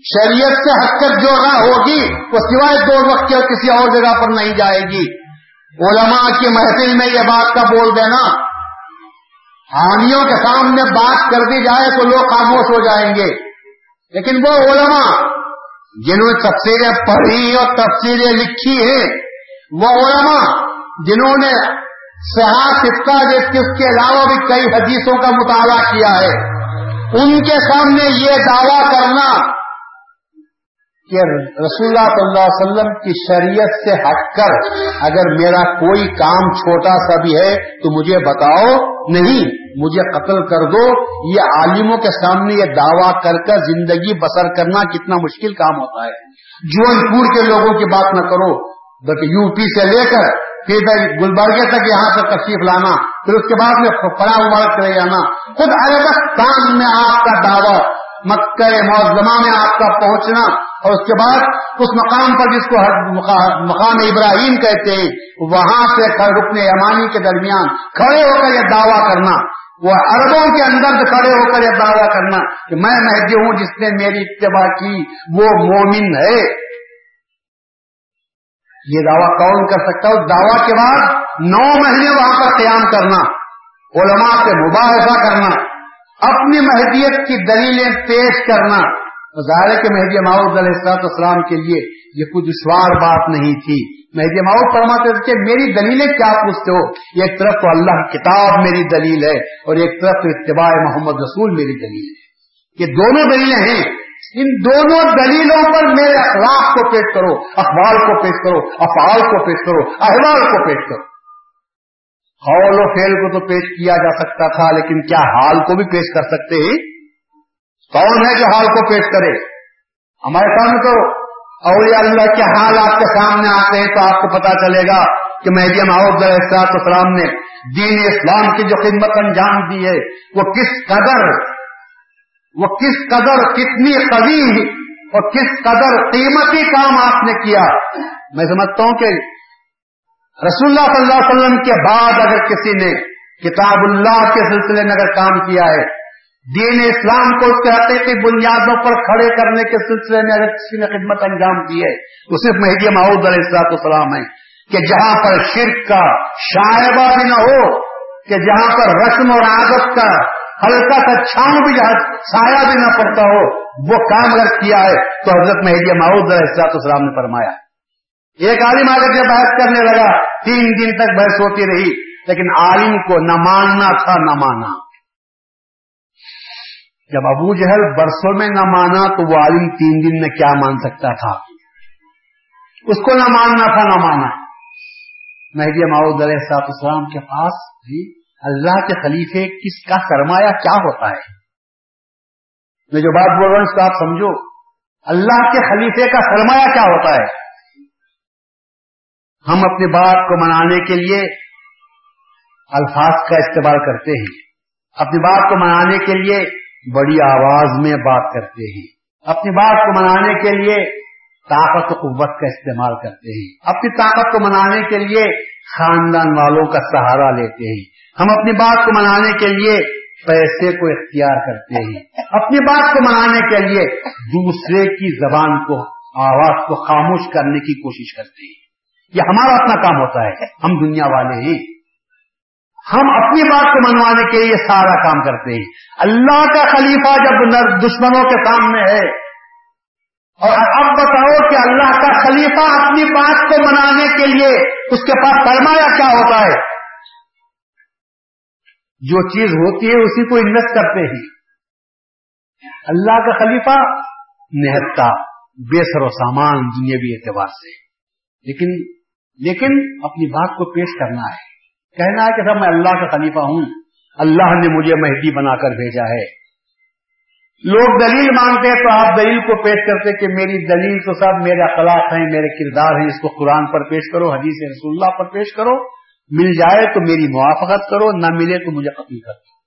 شریعت سے حقت جو راہ ہوگی، وہ سوائے دو وقت کے کسی اور جگہ پر نہیں جائے گی۔ علماء کی محفل میں یہ بات کا بول دینا، حامیوں کے سامنے بات کر دی جائے تو لوگ خاموش ہو جائیں گے۔ لیکن وہ علماء، جنہوں نے تفسیریں پڑھی اور تفسیریں لکھی ہیں، وہ علماء جنہوں نے صحاف جس کے علاوہ بھی کئی حدیثوں کا مطالعہ کیا ہے۔ ان کے سامنے یہ دعویٰ کرنا کہ رسول اللہ صلی اللہ علیہ وسلم کی شریعت سے ہٹ کر اگر میرا کوئی کام چھوٹا سا بھی ہے تو مجھے بتاؤ، نہیں، مجھے قتل کر دو۔ یہ عالموں کے سامنے یہ دعویٰ کر کر زندگی بسر کرنا کتنا مشکل کام ہوتا ہے۔ جون پور کے لوگوں کی بات نہ کرو۔ بلکہ یو پی سے لے کر پھر گلبرگے تک یہاں سے تشریف لانا، پھر اس کے بعد میں پڑا مبارک چلے جانا خود عربستان میں آپ کا دعوی مکہ معظمہ میں آپ کا پہنچنا اور اس کے بعد اس مقام پر جس کو مقام ابراہیم کہتے ہیں، وہاں سے رکن امانی کے درمیان کھڑے ہو کر یہ دعویٰ کرنا۔ وہ عربوں کے اندر کھڑے ہو کر یہ دعویٰ کرنا کہ میں مہدی ہوں جس نے میری اتباع کی، وہ مومن ہے۔ یہ دعویٰ کون کر سکتا ہے؟ اس دعویٰ کے بعد نو مہینے وہاں پر قیام کرنا، علماء سے مباحثہ کرنا۔ اپنی مہدیت کی دلیلیں پیش کرنا ظاہر کے مہدی ماؤد علیہ السلام کے لیے یہ کوئی دشوار بات نہیں تھی۔ مہدی ماؤد فرماتے تھے کہ میری دلیلیں کیا پوچھتے ہو؟ ایک طرف تو اللہ کی کتاب میری دلیل ہے اور ایک طرف تو اتباع محمد رسول میری دلیل ہے۔ یہ دونوں دلیلیں ہیں۔ ان دونوں دلیلوں پر میرے اخلاق کو پیش کرو، اخبار کو پیش کرو، افعال کو پیش کرو، احوال کو پیش کرو۔ حول و فیل کو تو پیش کیا جا سکتا تھا، لیکن کیا حال کو بھی پیش کر سکتے ہیں کون ہے جو حال کو پیش کرے؟ ہمارے سامنے تو اولیاء اللہ کے حال آپ کے سامنے آتے ہیں تو آپ کو پتا چلے گا کہ مہدی محمد السلام نے دین اسلام کی جو خدمت انجام دی ہے، وہ کس قدر، وہ کس قدر کتنی قوی اور کس قدر قیمتی کام آپ نے کیا؟ میں سمجھتا ہوں کہ رسول اللہ صلی اللہ علیہ وسلم کے بعد اگر کسی نے کتاب اللہ کے سلسلے میں اگر کام کیا ہے، دین اسلام کو اس کے حقیقی بنیادوں پر کھڑے کرنے کے سلسلے میں اگر کسی نے خدمت انجام کی ہے تو صرف مہدی معود علیہ السلاط السلام ہے کہ جہاں پر شرک کا شائبہ بھی نہ ہو، کہ جہاں پر رسم اور عادت کا ہلکا سا چھاؤں بھی جہاں سایہ بھی نہ پڑتا ہو، وہ کام اگر کیا ہے تو حضرت مہدی معود احساط اسلام نے فرمایا۔ ایک عالم آگر جب بحث کرنے لگا، تین دن تک بحث ہوتی رہی، لیکن عالم کو نہ ماننا تھا، نہ مانا۔ جب ابو جہل برسوں میں نہ مانا تو وہ عالم تین دن میں کیا مان سکتا تھا؟ اس کو نہ ماننا تھا، نہ مانا۔ مہدی معود علیہ السلاط اسلام کے پاس بھی اللہ کے خلیفے کس کا سرمایہ کیا ہوتا ہے؟ میں جو بات بول رہا ہوں اس کو آپ سمجھو۔ اللہ کے خلیفے کا سرمایہ کیا ہوتا ہے؟ ہم اپنی بات کو منانے کے لیے الفاظ کا استعمال کرتے ہیں۔ اپنی بات کو منانے کے لیے بڑی آواز میں بات کرتے ہیں۔ اپنی بات کو منانے کے لیے طاقت و قوت کا استعمال کرتے ہیں۔ اپنی طاقت کو منانے کے لیے خاندان والوں کا سہارا لیتے ہیں۔ ہم اپنی بات کو منانے کے لیے پیسے کو اختیار کرتے ہیں۔ اپنی بات کو منانے کے لیے دوسرے کی زبان کو، آواز کو خاموش کرنے کی کوشش کرتے ہیں۔ یہ ہمارا اپنا کام ہوتا ہے۔ ہم دنیا والے ہیں ہم اپنی بات کو منوانے کے لیے سارا کام کرتے ہیں۔ اللہ کا خلیفہ جب دشمنوں کے سامنے ہے اور اب بتاؤ کہ اللہ کا خلیفہ اپنی بات کو منانے کے لیے اس کے پاس سرمایہ کیا ہوتا ہے؟ جو چیز ہوتی ہے اسی کو انویسٹ کرتے ہیں۔ اللہ کا خلیفہ نہتا، بے سر و سامان دنیاوی اعتبار سے۔ لیکن لیکن اپنی بات کو پیش کرنا ہے۔ کہنا ہے کہ سب میں اللہ کا خلیفہ ہوں، اللہ نے مجھے مہدی بنا کر بھیجا ہے۔ لوگ دلیل مانگتے ہیں تو آپ دلیل کو پیش کرتے کہ میری دلیل تو سب میرے اخلاق ہیں، میرے کردار ہیں، اس کو قرآن پر پیش کرو، حدیث رسول اللہ پر پیش کرو۔ مل جائے تو میری موافقت کرو، نہ ملے تو مجھے قتل کر دو۔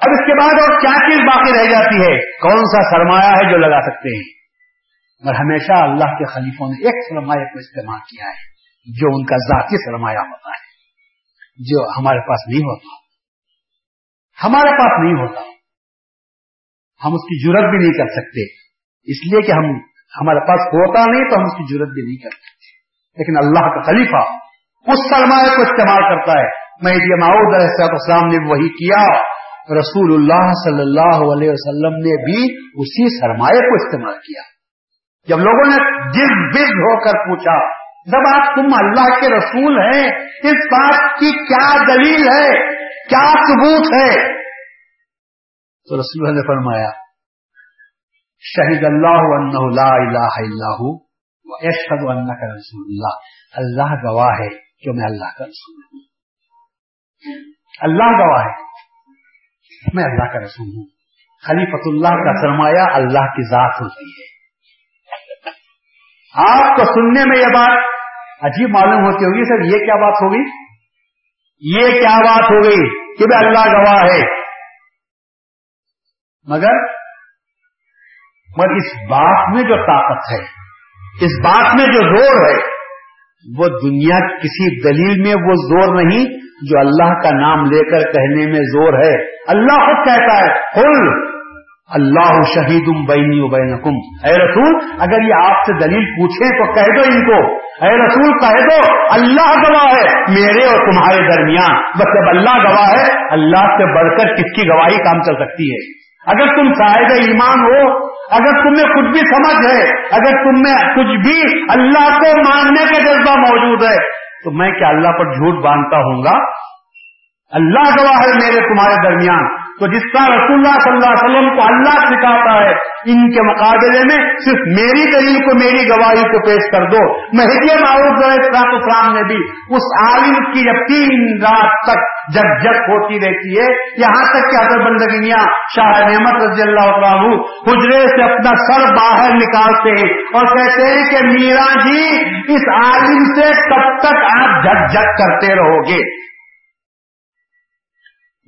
اب اس کے بعد اور کیا چیز باقی رہ جاتی ہے؟ کون سا سرمایہ ہے جو لگا سکتے ہیں؟ اور ہمیشہ اللہ کے خلیفوں نے ایک سرمایہ کو استعمال کیا ہے، جو ان کا ذاتی سرمایہ ہوتا ہے۔ جو ہمارے پاس نہیں ہوتا۔ ہمارے پاس نہیں ہوتا۔ ہم اس کی ضرورت بھی نہیں کر سکتے۔ اس لیے کہ ہم، ہمارے پاس ہوتا نہیں تو ہم اس کی ضرورت بھی نہیں کر سکتے۔ لیکن اللہ کا خلیفہ اس سرمایہ کو استعمال کرتا ہے۔ میں یہ ماؤد علیہ السلام نے وہی کیا۔ رسول اللہ صلی اللہ علیہ وسلم نے بھی اسی سرمایہ کو استعمال کیا۔ جب لوگوں نے جس بز ہو کر پوچھا جب آپ تم اللہ کے رسول ہیں، اس بات کی کیا دلیل ہے؟ کیا ثبوت ہے؟ تو رسول نے فرمایا شہید اللہ لا الہ اللہ اشد اللہ کا رسول اللہ۔ اللہ گواہ ہے جو میں اللہ کا رسول ہوں۔ اللہ گواہ ہے میں اللہ کا رسول ہوں۔ خلیفت اللہ کا سرمایہ اللہ کی ذات ہوتی ہے۔ آپ کو سننے میں یہ بات عجیب معلوم ہوتی ہوگی، سر، یہ کیا بات ہوگی؟ یہ کیا بات ہو گئی کہ بھائی اللہ گواہ ہے۔ مگر مگر اس بات میں جو طاقت ہے، اس بات میں جو زور ہے، وہ دنیا کسی دلیل میں وہ زور نہیں جو اللہ کا نام لے کر کہنے میں زور ہے۔ اللہ خود کہتا ہے کل اللہ شہید بینی و بینکم۔ اے رسول، اگر یہ آپ سے دلیل پوچھیں تو کہہ دو ان کو۔ اے رسول، کہہ دو، اللہ گواہ ہے میرے اور تمہارے درمیان۔ بس جب اللہ گواہ ہے، اللہ سے بڑھ کر کس کی گواہی کام چل سکتی ہے؟ اگر تم صاحب ایمان ہو، اگر تم میں کچھ بھی سمجھ ہے، اگر تم میں کچھ بھی اللہ کو ماننے کا جذبہ موجود ہے، تو میں کیا اللہ پر جھوٹ باندھتا ہوں گا؟ اللہ گواہ ہے میرے تمہارے درمیان۔ تو جس کا رسول اللہ صلی اللہ علیہ وسلم کو اللہ سکھاتا ہے، ان کے مقابلے میں صرف میری دلیل کو، میری گواہی کو پیش کر دو۔ مہدی معروف اسلام نے بھی اس عالم کی جب تین رات تک جگ جگ ہوتی رہتی ہے۔ یہاں تک کہ حضرت بندگیاں شاہ نعمت رضی اللہ عنہ حجرے سے اپنا سر باہر نکالتے ہیں اور کہتے ہیں کہ میرا جی اس عالم سے کب تک آپ جگ جگ کرتے رہو گے۔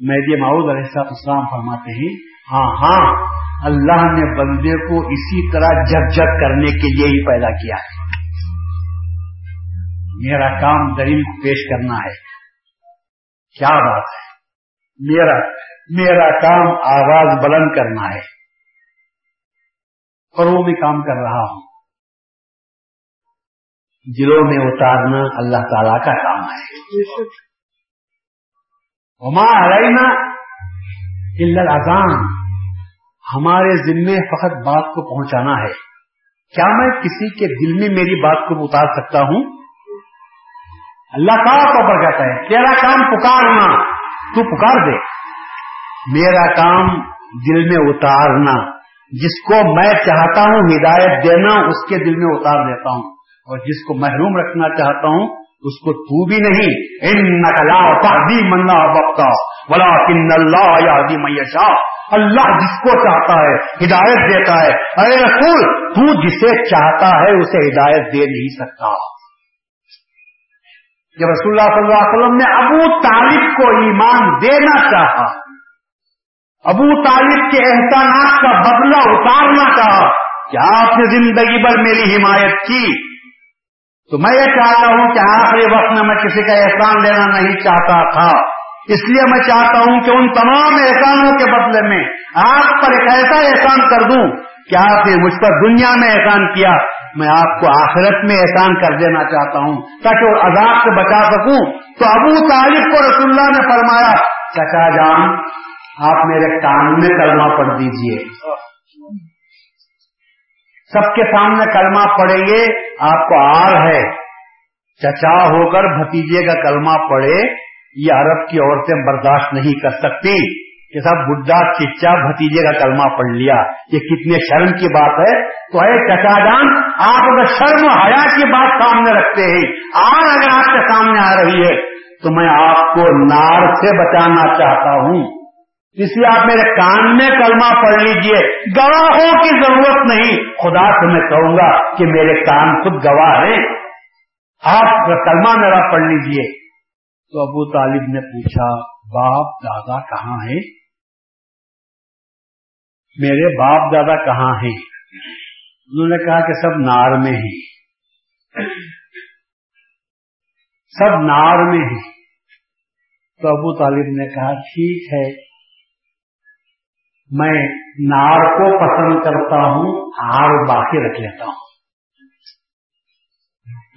مہدی معود علیہ السلام فرماتے ہیں ہاں ہاں اللہ نے بندے کو اسی طرح جگ جگ کرنے کے لیے ہی پیدا کیا ہے۔ میرا کام دلیل پیش کرنا ہے۔ کیا بات ہے؟ میرا میرا کام آواز بلند کرنا ہے۔ اور وہ بھی کام کر رہا ہوں۔ دلوں میں اتارنا اللہ تعالی کا کام ہے۔ وما علینا الا ہمارے ذمے فقط بات کو پہنچانا ہے۔ کیا میں کسی کے دل میں میری بات کو اتار سکتا ہوں؟ اللہ کا طور پر کہتا ہے، تیرا کام پکارنا تو پکار دے۔ میرا کام دل میں اتارنا جس کو میں چاہتا ہوں ہدایت دینا، اس کے دل میں اتار دیتا ہوں۔ اور جس کو محروم رکھنا چاہتا ہوں اس کو تو بھی نہیں. ان نقلا منا وقتا بلا کن اللہ یا میشا اللہ جس کو چاہتا ہے، ہدایت دیتا ہے. ارے رسول، تو جسے چاہتا ہے، اسے ہدایت دے نہیں سکتا. جب رسول اللہ صلی اللہ علیہ وسلم نے ابو طالب کو ایمان دینا چاہا، ابو طالب کے احسانات کا بدلہ اتارنا چاہا کہ آپ نے زندگی بھر میری حمایت کی؟ تو میں یہ چاہتا ہوں کہ آخری وقت میں میں کسی کا احسان لینا نہیں چاہتا تھا۔ اس لیے میں چاہتا ہوں کہ ان تمام احسانوں کے بدلے میں آپ پر ایک ایسا احسان کر دوں کہ آپ نے مجھ پر دنیا میں احسان کیا۔ میں آپ کو آخرت میں احسان کر دینا چاہتا ہوں تاکہ وہ عذاب سے بچا سکوں۔ تو ابو طالب کو رسول اللہ نے فرمایا، چچا جان، آپ میرے کان میں کلمہ پڑھ دیجیے۔ سب کے سامنے کلمہ پڑھیں گے آپ کو آر ہے۔ چچا ہو کر بھتیجے کا کلمہ پڑھے، یہ عرب کی عورتیں برداشت نہیں کر سکتی کہ سب بڈھا، چچا، بھتیجے کا کلمہ پڑھ لیا۔ یہ کتنے شرم کی بات ہے۔ تو اے چچا جان، آپ اگر شرم و حیا کی بات سامنے رکھتے ہیں، آر اگر آپ کے سامنے آ رہی ہے، تو میں آپ کو نار سے بچانا چاہتا ہوں۔ اس لیے آپ میرے کان میں کلمہ پڑھ لیجیے۔ گواہوں کی ضرورت نہیں۔ خدا سے میں کہوں گا کہ میرے کان خود گواہ ہیں۔ آپ کلمہ میرا پڑھ لیجیے۔ تو ابو طالب نے پوچھا، باپ دادا کہاں ہیں؟ میرے باپ دادا کہاں ہیں؟ انہوں نے کہا کہ سب نار میں ہیں۔ سب نار میں ہیں۔ تو ابو طالب نے کہا، ٹھیک ہے۔ میں نار کو پسند کرتا ہوں، ہار باقی رکھ لیتا ہوں۔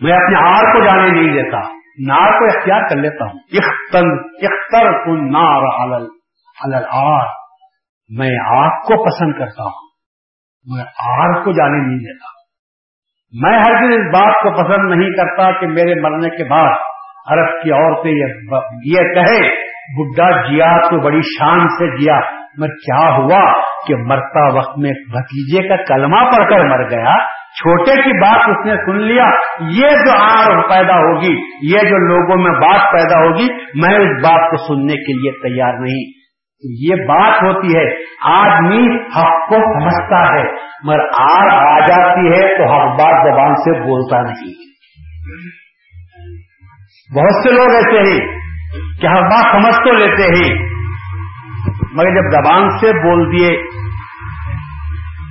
میں اپنے ہار کو جانے نہیں دیتا، نار کو اختیار کر لیتا ہوں۔ اختر اختر کن نار الار میں آگ کو پسند کرتا ہوں، میں آگ کو جانے نہیں دیتا۔ میں ہر دن اس بات کو پسند نہیں کرتا کہ میرے مرنے کے بعد عرب کی عورتیں یہ کہے، بڈھا جیا تو بڑی شان سے جیا۔ میں کیا ہوا کہ مرتا وقت میں بھتیجے کا کلمہ پڑھ کر مر گیا؟ چھوٹے کی بات اس نے سن لیا، یہ جو آر پیدا ہوگی، یہ جو لوگوں میں بات پیدا ہوگی، میں اس بات کو سننے کے لیے تیار نہیں۔ یہ بات ہوتی ہے، آدمی حق کو سمجھتا ہے، مگر آر آ جاتی ہے تو حق بات زبان سے بولتا نہیں۔ بہت سے لوگ ایسے ہیں کہ حق بات سمجھ تو لیتے ہیں مگر جب زبان سے بول دیے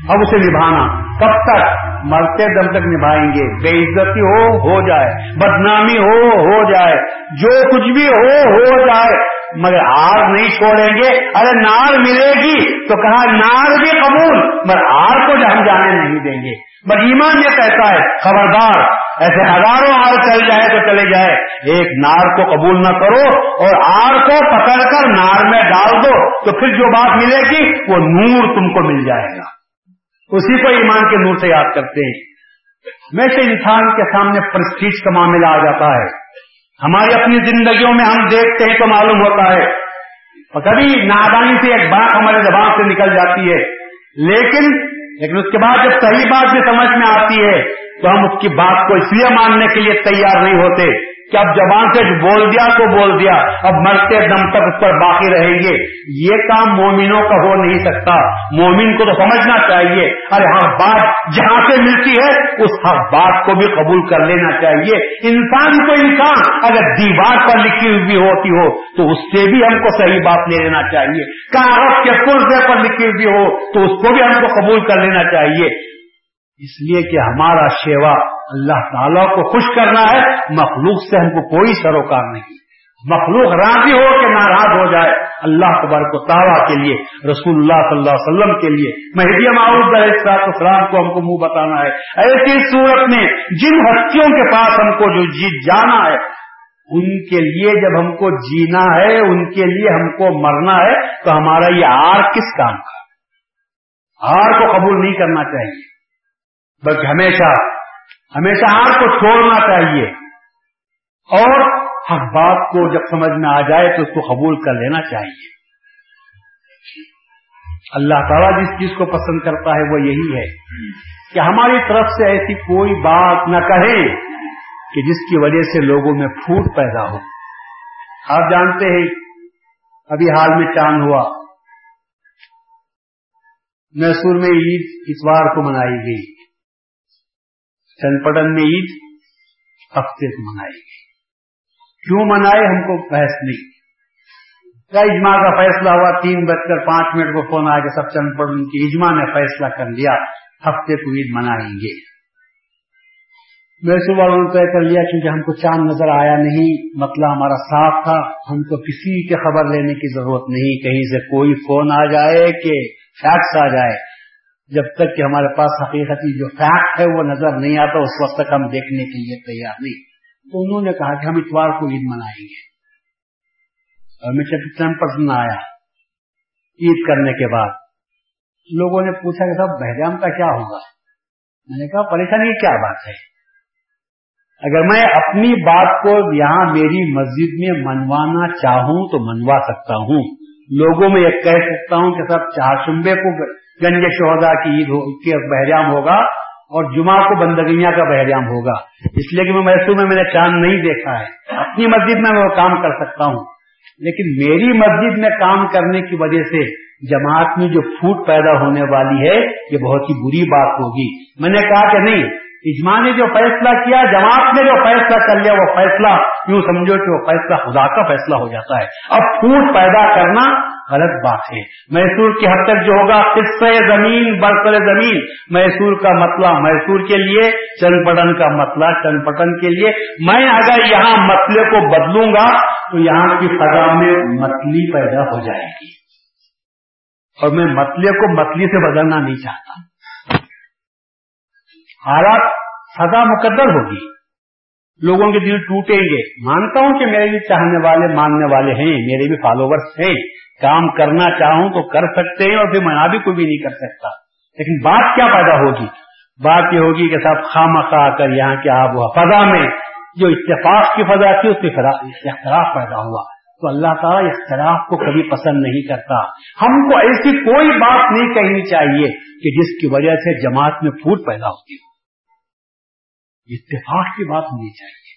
اب اسے نبھانا کب تک مرتے دم تک نبھائیں گے۔ بے عزتی ہو ہو جائے۔ بدنامی ہو ہو جائے۔ جو کچھ بھی ہو ہو جائے۔ مگر آر نہیں چھوڑیں گے۔ ارے نار ملے گی تو کہا نار بھی قبول، مگر آر کو ہم جانے نہیں دیں گے۔ بس ایمان یہ کہتا ہے، خبردار۔ ایسے ہزاروں آر چل جائے تو چلے جائے۔ ایک نار کو قبول نہ کرو اور آر کو پکڑ کر نار میں ڈال دو تو پھر جو بات ملے گی وہ نور تم کو مل جائے گا۔ اسی کو ایمان کے نور سے یاد کرتے ہیں۔ میں سے انسان کے سامنے پرسٹیج کا معاملہ آ جاتا ہے۔ ہماری اپنی زندگیوں میں ہم دیکھتے ہیں تو معلوم ہوتا ہے۔ اور کبھی نادانی سے ایک بات ہمارے زبان سے نکل جاتی ہے، لیکن لیکن اس کے بعد جب صحیح بات بھی سمجھ میں آتی ہے تو ہم اس کی بات کو اس لیے ماننے کے لیے تیار نہیں ہوتے کہ اب زبان سے بول دیا تو بول دیا، اب مرتے دم تک اس پر باقی رہیں گے۔ یہ کام مومنوں کا ہو نہیں سکتا۔ مومن کو تو سمجھنا چاہیے۔ ارے ہر بات جہاں سے ملتی ہے، اس ہر بات کو بھی قبول کر لینا چاہیے۔ انسان کو انسان، اگر دیوار پر لکھی ہوئی ہوتی ہو، تو اس سے بھی ہم کو صحیح بات لے لینا چاہیے۔ کاغذ کے پرزے پر لکھی ہوئی ہو، تو اس کو بھی ہم کو قبول کر لینا چاہیے۔ اس لیے کہ ہمارا شیوا اللہ تعالیٰ کو خوش کرنا ہے، مخلوق سے ہم کو کوئی سروکار نہیں۔ مخلوق راضی ہو کہ ناراض ہو جائے، اللہ تبارک و تعالیٰ کے لیے رسول اللہ صلی اللہ علیہ وسلم کے لیے۔ مہدی معروف السلام کو ہم کو منہ بتانا ہے۔ ایسی صورت میں جن ہستیوں کے پاس ہم کو جو جیت جانا ہے، ان کے لیے جب ہم کو جینا ہے، ان کے لیے ہم کو مرنا ہے، تو ہمارا یہ آر کس کام کا؟ آر کو قبول نہیں کرنا چاہیے۔ بلکہ ہمیشہ ہمیشہ آپ کو چھوڑنا چاہیے۔ اور ہر بات کو جب سمجھ میں آ جائے تو اس کو قبول کر لینا چاہیے۔ اللہ تعالیٰ جس چیز کو پسند کرتا ہے وہ یہی ہے کہ ہماری طرف سے ایسی کوئی بات نہ کہے کہ جس کی وجہ سے لوگوں میں پھوٹ پیدا ہو۔ آپ جانتے ہیں، ابھی حال میں چاند ہوا۔ میسور میں عید اتوار کو منائی گئی۔ چند پٹن میں عید، ہفتے سے منائی گئی۔ کیوں منائے ہم کو بحث نہیں۔ کیا اجماع کا فیصلہ ہوا؟ تین بج کر پانچ منٹ کو فون آ کے سب چند پڑھ ان کی اجماع نے فیصلہ کر لیا، ہفتے کو عید منائیں گے۔ میں صبح نے طے کر لیا کیونکہ ہم کو چاند نظر آیا نہیں مطلب ہمارا صاف تھا، ہم کو کسی کے خبر لینے کی ضرورت نہیں۔ کہیں سے کوئی فون آ جائے کہ فیکس آ جائے۔ جب تک کہ ہمارے پاس حقیقتی جو فیکٹ ہے وہ نظر نہیں آتا، اس وقت تک ہم دیکھنے کے لیے تیار نہیں۔ تو انہوں نے کہا کہ ہم اتوار کو عید منائیں گے۔ اور میں پسند آیا۔ عید کرنے کے بعد لوگوں نے پوچھا کہ صاحب بہرام کا کیا ہوگا؟ میں نے کہا، پریشانی کیا بات ہے؟ اگر میں اپنی بات کو یہاں میری مسجد میں منوانا چاہوں تو منوا سکتا ہوں۔ لوگوں میں یہ کہہ سکتا ہوں کہ سب چار شمبے کو یعنی گنج شہدا کی عید کے بحرام ہوگا اور جمعہ کو بندگیاں کا بحرام ہوگا۔ اس لیے کہ میں محسوس میں میں نے چاند نہیں دیکھا ہے۔ اپنی مسجد میں میں وہ کام کر سکتا ہوں۔ لیکن میری مسجد میں کام کرنے کی وجہ سے جماعت میں جو پھوٹ پیدا ہونے والی ہے، یہ بہت ہی بری بات ہوگی۔ میں نے کہا کہ نہیں، اجماع نے جو فیصلہ کیا، جماعت نے جو فیصلہ کر لیا، وہ فیصلہ یوں سمجھو کہ وہ فیصلہ خدا کا فیصلہ ہو جاتا ہے۔ اب پھوٹ پیدا کرنا غلط بات ہے۔ میسور کی حد تک جو ہوگا، قصہ زمین، برسر زمین۔ میسور کا مسئلہ میسور کے لیے، چن پٹن کا مسئلہ چن پٹن کے لیے۔ میں اگر یہاں مسئلے کو بدلوں گا، تو یہاں کی فضا میں متلی پیدا ہو جائے گی۔ اور میں مسئلے کو متلی سے بدلنا نہیں چاہتا۔ حالات سزا مقدر ہوگی۔ لوگوں کے دل ٹوٹیں گے۔ مانتا ہوں کہ میرے بھی چاہنے والے، ماننے والے ہیں، میرے بھی فالوورس ہیں۔ کام کرنا چاہوں تو کر سکتے ہیں اور پھر منا بھی کوئی بھی نہیں کر سکتا۔ لیکن بات کیا پیدا ہوگی؟ بات یہ ہوگی کہ صاحب خام خا کر یہاں کے آب ہوا فضا میں جو اتفاق کی فضا تھی، اس میں اختلاف پیدا ہوا۔ تو اللہ تعالیٰ اختلاف کو کبھی پسند نہیں کرتا۔ ہم کو ایسی کوئی بات نہیں کہنی چاہیے کہ جس کی وجہ سے جماعت میں پھوٹ پیدا ہوتی ہو۔ اتفاق کی بات ہونی چاہیے۔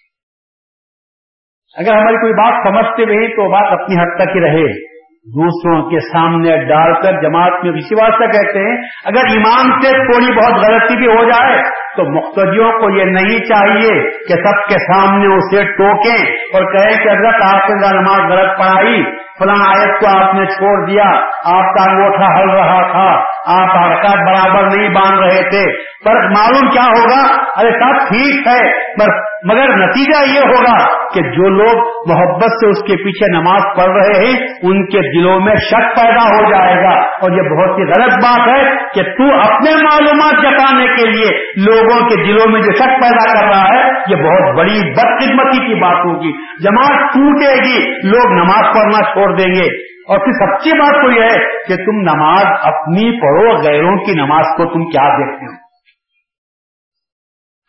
اگر ہماری کوئی بات سمجھتے نہیں تو بات اپنی حد تک ہی رہے۔ دوسروں کے سامنے ڈال کر جماعت میں اسی واسطہ کہتے ہیں، اگر ایمان سے تھوڑی بہت غلطی بھی ہو جائے تو مقتدیوں کو یہ نہیں چاہیے کہ سب کے سامنے اسے ٹوکیں اور کہیں کہ حضرت آپ نے نماز غلط پڑھائی، فلاں آیت کو آپ نے چھوڑ دیا، آپ کا انگوٹھا ہل رہا تھا آپ حرکات برابر نہیں باندھ رہے تھے۔ پر معلوم کیا ہوگا؟ ارے سب ٹھیک ہے، پر مگر نتیجہ یہ ہوگا کہ جو لوگ محبت سے اس کے پیچھے نماز پڑھ رہے ہیں، ان کے دلوں میں شک پیدا ہو جائے گا۔ اور یہ بہت ہی غلط بات ہے کہ تو اپنے معلومات جتانے کے لیے لوگوں کے دلوں میں جو شک پیدا کر رہا ہے، یہ بہت بڑی بدقسمتی کی بات ہوگی۔ جماعت ٹوٹے گی، لوگ نماز پڑھنا چھوڑ دیں گے۔ اور پھر سب کی بات تو یہ ہے کہ تم نماز اپنی پڑھو غیروں کی نماز کو تم کیا دیکھتے ہو؟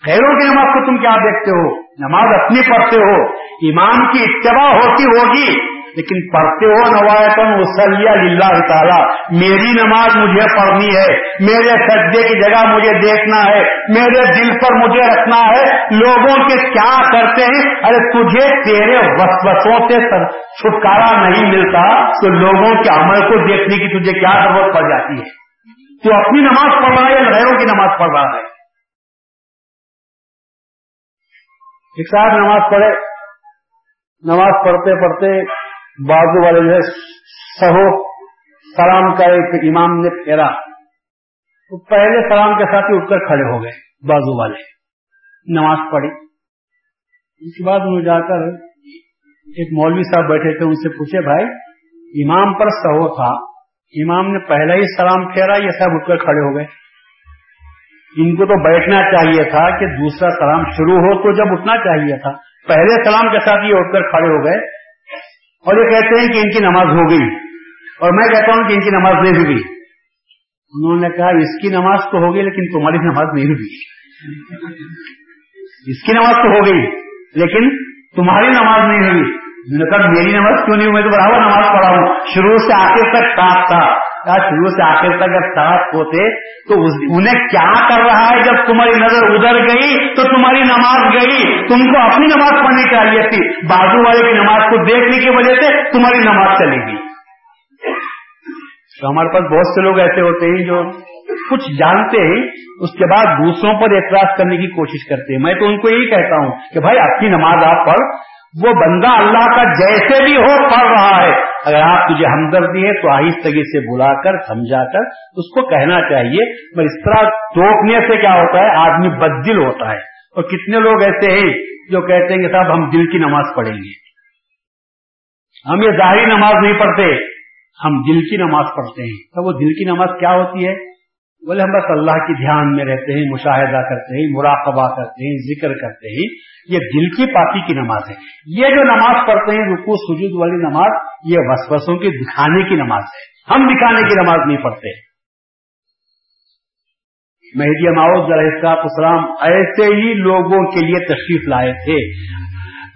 غیروں کی نماز کو تم کیا دیکھتے ہو؟ نماز اپنی پڑھتے ہو۔ امام کی اتباع ہوتی ہوگی۔ لیکن پڑھتے ہو نوایتم وسلیہ اللہ تعالیٰ۔ میری نماز مجھے پڑھنی ہے، میرے سجدے کی جگہ مجھے دیکھنا ہے، میرے دل پر مجھے رکھنا ہے۔ لوگوں کے کیا کرتے ہیں؟ ارے تجھے تیرے وسوسوں سے چھٹکارا نہیں ملتا تو لوگوں کے عمل کو دیکھنے کی تجھے کیا ضرورت پڑ جاتی ہے؟ تو اپنی نماز پڑھ رہا ہے یا غیروں کی نماز پڑھ رہا ہے؟ ایک صاحب نماز پڑھے، نماز پڑھتے پڑھتے بازو والے جو ہے، سہو، سلام کا ایک امام نے پھیرا۔ تو پہلے سلام کے ساتھ ہی اٹھ کر کھڑے ہو گئے، بازو والے۔ نماز پڑھی۔ اس کے بعد انہوں جا کر ایک مولوی صاحب بیٹھے تھے، ان سے پوچھے، بھائی، امام پر سہو تھا۔ امام نے پہلا ہی سلام پھیرا، یہ سب اٹھ کر کھڑے ہو گئے۔ ان کو تو بیٹھنا چاہیے تھا کہ دوسرا سلام شروع ہو تو جب اٹھنا چاہیے تھا۔ پہلے سلام کے ساتھ یہ اٹھ کر کھڑے ہو گئے۔ اور یہ کہتے ہیں کہ ان کی نماز ہو گئی اور میں کہتا ہوں کہ ان کی نماز نہیں ہوگی انہوں نے کہا، اس کی نماز تو ہوگی لیکن تمہاری نماز نہیں ہوگی اس کی نماز تو ہو گئی لیکن تمہاری نماز نہیں ہوگی میں نے کہا، میری نماز کیوں نہیں میں تو برابر نماز پڑھا ہوں۔ شروع سے آخر تک ساتھ تھا۔ شروع سے آخر تک اگر ساتھ ہوتے تو انہیں کیا کر رہا ہے جب تمہاری نظر ادھر گئی تو تمہاری نماز گئی؟ تم کو اپنی نماز پڑھنی چاہیے تھی۔ بازو والے کی نماز کو دیکھنے کی وجہ سے تمہاری نماز چلے گی تو ہمارے پاس بہت سے لوگ ایسے ہوتے ہیں جو کچھ جانتے ہیں، اس کے بعد دوسروں پر اعتراض کرنے کی کوشش کرتے ہیں۔ میں تو ان کو یہی کہتا ہوں کہ بھائی اپنی نماز آپ پڑھ۔ وہ بندہ اللہ کا جیسے بھی ہو، پڑھ رہا ہے۔ اگر آپ تجھے ہمدردی ہے تو آہستگی سے بلا کر، سمجھا کر، اس کو کہنا چاہیے۔ مگر اس طرح ٹوکنے سے کیا ہوتا ہے؟ آدمی بددل ہوتا ہے۔ اور کتنے لوگ ایسے ہیں جو کہتے ہیں کہ صاحب ہم دل کی نماز پڑھیں گے۔ ہم یہ ظاہری نماز نہیں پڑھتے۔ ہم دل کی نماز پڑھتے ہیں۔ تو وہ دل کی نماز کیا ہوتی ہے؟ بولے ہم بس اللہ کی دھیان میں رہتے ہیں، مشاہدہ کرتے ہیں، مراقبہ کرتے ہیں، ذکر کرتے ہیں۔ یہ دل کی پاکی کی نماز ہے۔ یہ جو نماز پڑھتے ہیں رکو سجود والی نماز، یہ وسوسوں کے دکھانے کی نماز ہے۔ ہم دکھانے کی نماز نہیں پڑھتے۔ مہدی ماؤد علیہ السلام ایسے ہی لوگوں کے لیے تشریف لائے تھے۔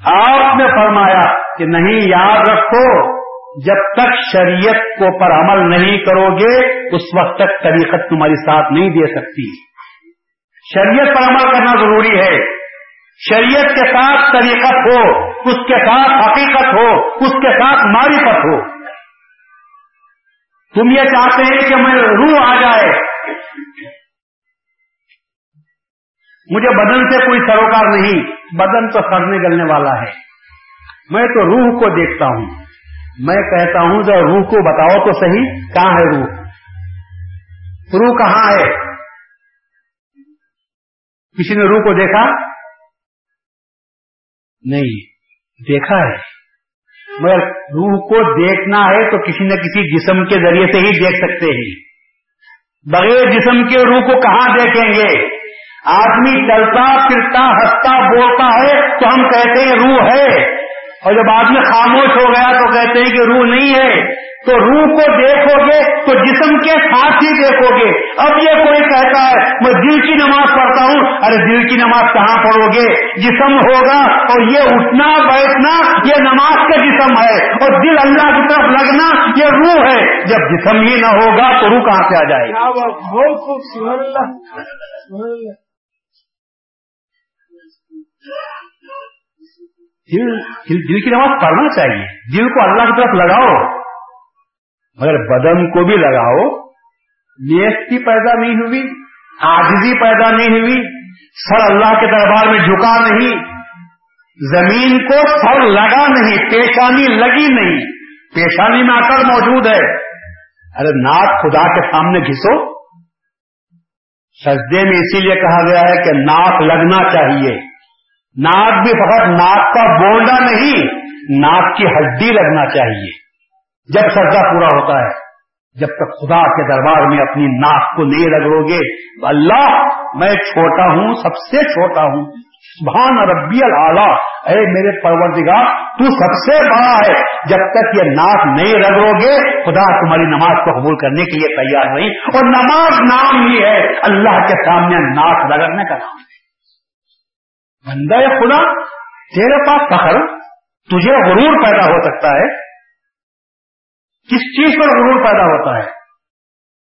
آپ نے فرمایا کہ نہیں، یاد رکھو، جب تک شریعت کو پر عمل نہیں کرو گے، اس وقت تک طریقت تمہاری ساتھ نہیں دے سکتی۔ شریعت پر عمل کرنا ضروری ہے۔ شریعت کے ساتھ طریقت ہو، اس کے ساتھ حقیقت ہو، اس کے ساتھ معرفت ہو۔ تم یہ چاہتے ہیں کہ میں روح آ جائے۔ مجھے بدن سے کوئی سروکار نہیں، بدن تو سڑنے گلنے والا ہے۔ میں تو روح کو دیکھتا ہوں۔ میں کہتا ہوں جو روح کو بتاؤ تو صحیح، کہاں ہے روح؟ روح کہاں ہے؟ کسی نے روح کو دیکھا؟ نہیں، دیکھا ہے۔ مگر روح کو دیکھنا ہے تو کسی نہ کسی جسم کے ذریعے سے ہی دیکھ سکتے ہیں۔ بغیر جسم کے روح کو کہاں دیکھیں گے؟ آدمی چلتا، پھرتا، ہنستا، بولتا ہے تو ہم کہتے ہیں روح ہے۔ اور جب آدمی خاموش ہو گیا تو کہتے ہیں کہ روح نہیں ہے۔ تو روح کو دیکھو گے تو جسم کے ساتھ ہی دیکھو گے۔ اب یہ کوئی کہتا ہے میں دل کی نماز پڑھتا ہوں۔ ارے دل کی نماز کہاں پڑھو گے؟ جسم ہوگا اور یہ اٹھنا بیٹھنا یہ نماز کا جسم ہے۔ اور دل اللہ کی طرف لگنا یہ روح ہے۔ جب جسم ہی نہ ہوگا تو روح کہاں سے آ جائے گا دل دل کی نماز پڑھنا چاہیے۔ دل کو اللہ کی طرف لگاؤ۔ مگر بدن کو بھی لگاؤ نیستی پیدا نہیں ہوئی آجزی پیدا نہیں ہوئی، سر اللہ کے دربار میں جھکا نہیں، زمین کو سر لگا نہیں، پیشانی لگی نہیں، پیشانی میں آکر موجود ہے۔ ارے ناک خدا کے سامنے گھسو۔ سجدے میں اسی لیے کہا گیا ہے کہ ناک لگنا چاہیے۔ ناک بھی فقط ناک کا بولنا نہیں، ناک کی ہڈی لگنا چاہیے۔ جب سجدہ پورا ہوتا ہے، جب تک خدا کے دربار میں اپنی ناک کو نہیں رگڑو گے، اللہ میں چھوٹا ہوں، سب سے چھوٹا ہوں۔ سبحان ربی العلیٰ اے میرے پروردگار، تو سب سے بڑا ہے۔ جب تک یہ ناک نہیں رگڑو گے، خدا تمہاری نماز کو قبول کرنے کے لیے تیار نہیں۔ اور نماز نام ہی ہے، اللہ کے سامنے ناک رگڑنے کا نام ہے۔ بندہ یا خدا، تیرے پاس فخر، تجھے غرور پیدا ہو سکتا ہے۔ کس چیز پر غرور پیدا ہوتا ہے؟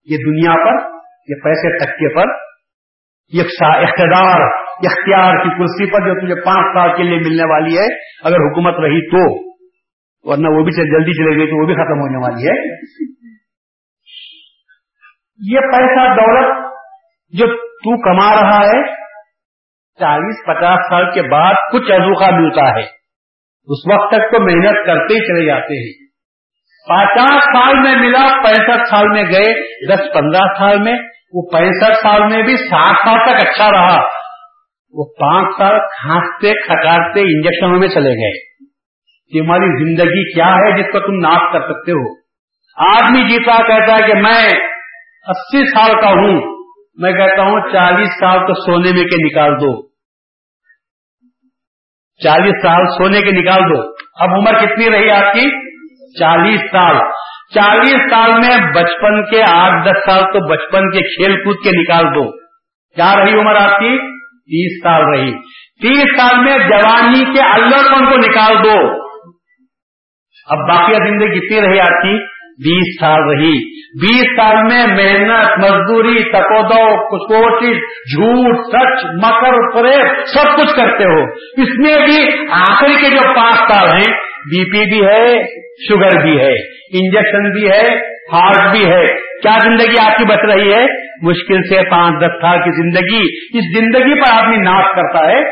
یہ دنیا پر، یہ پیسے ٹکے پر، یہ اقتدار، اختیار کی کرسی پر جو تجھے پانچ سال کے لیے ملنے والی ہے، اگر حکومت رہی تو، ورنہ وہ بھی جلدی چلے گئی تو وہ بھی ختم ہونے والی ہے۔ یہ پیسہ دولت جو تو کما رہا ہے، چالیس پچاس سال کے بعد کچھ ازوخا ملتا ہے۔ اس وقت تک تو محنت کرتے ہی چلے جاتے ہیں۔ پچاس سال میں ملا، پینسٹھ سال میں گئے، دس پندرہ سال میں، وہ پینسٹھ سال میں بھی سات سال تک اچھا رہا۔ وہ پانچ سال کھانستے کھٹارتے انجیکشنوں میں چلے گئے۔ کہ ہماری زندگی کیا ہے جس کو تم ناپ کر سکتے ہو؟ آدمی جیتا کہتا ہے کہ میں اسی سال کا ہوں۔ میں کہتا ہوں چالیس سال تو سونے میں کے نکال دو۔ چالیس سال سونے کے نکال دو۔ اب عمر کتنی رہی آپ کی؟ چالیس سال۔ چالیس سال میں بچپن کے آٹھ دس سال تو بچپن کے کھیل کود کے نکال دو۔ کیا رہی عمر آپ کی؟ تیس سال رہی۔ تیس سال میں جوانی کے اللہ پن کو نکال دو۔ اب باقی زندگی کتنی رہی آپ کی؟ بیس سال رہی۔ بیس سال میں محنت، مزدوری تکودو کوشش جھوٹ، سچ، مکر، فریب، سب کچھ کرتے ہو۔ اس میں بھی آخری کے جو پانچ سال ہیں بی پی بھی ہے شوگر بھی ہے انجیکشن بھی ہے ہارٹ بھی ہے. کیا زندگی آپ کی بچ رہی ہے؟ مشکل سے پانچ دس سال کی زندگی. اس زندگی پر آدمی ناش کرتا ہے.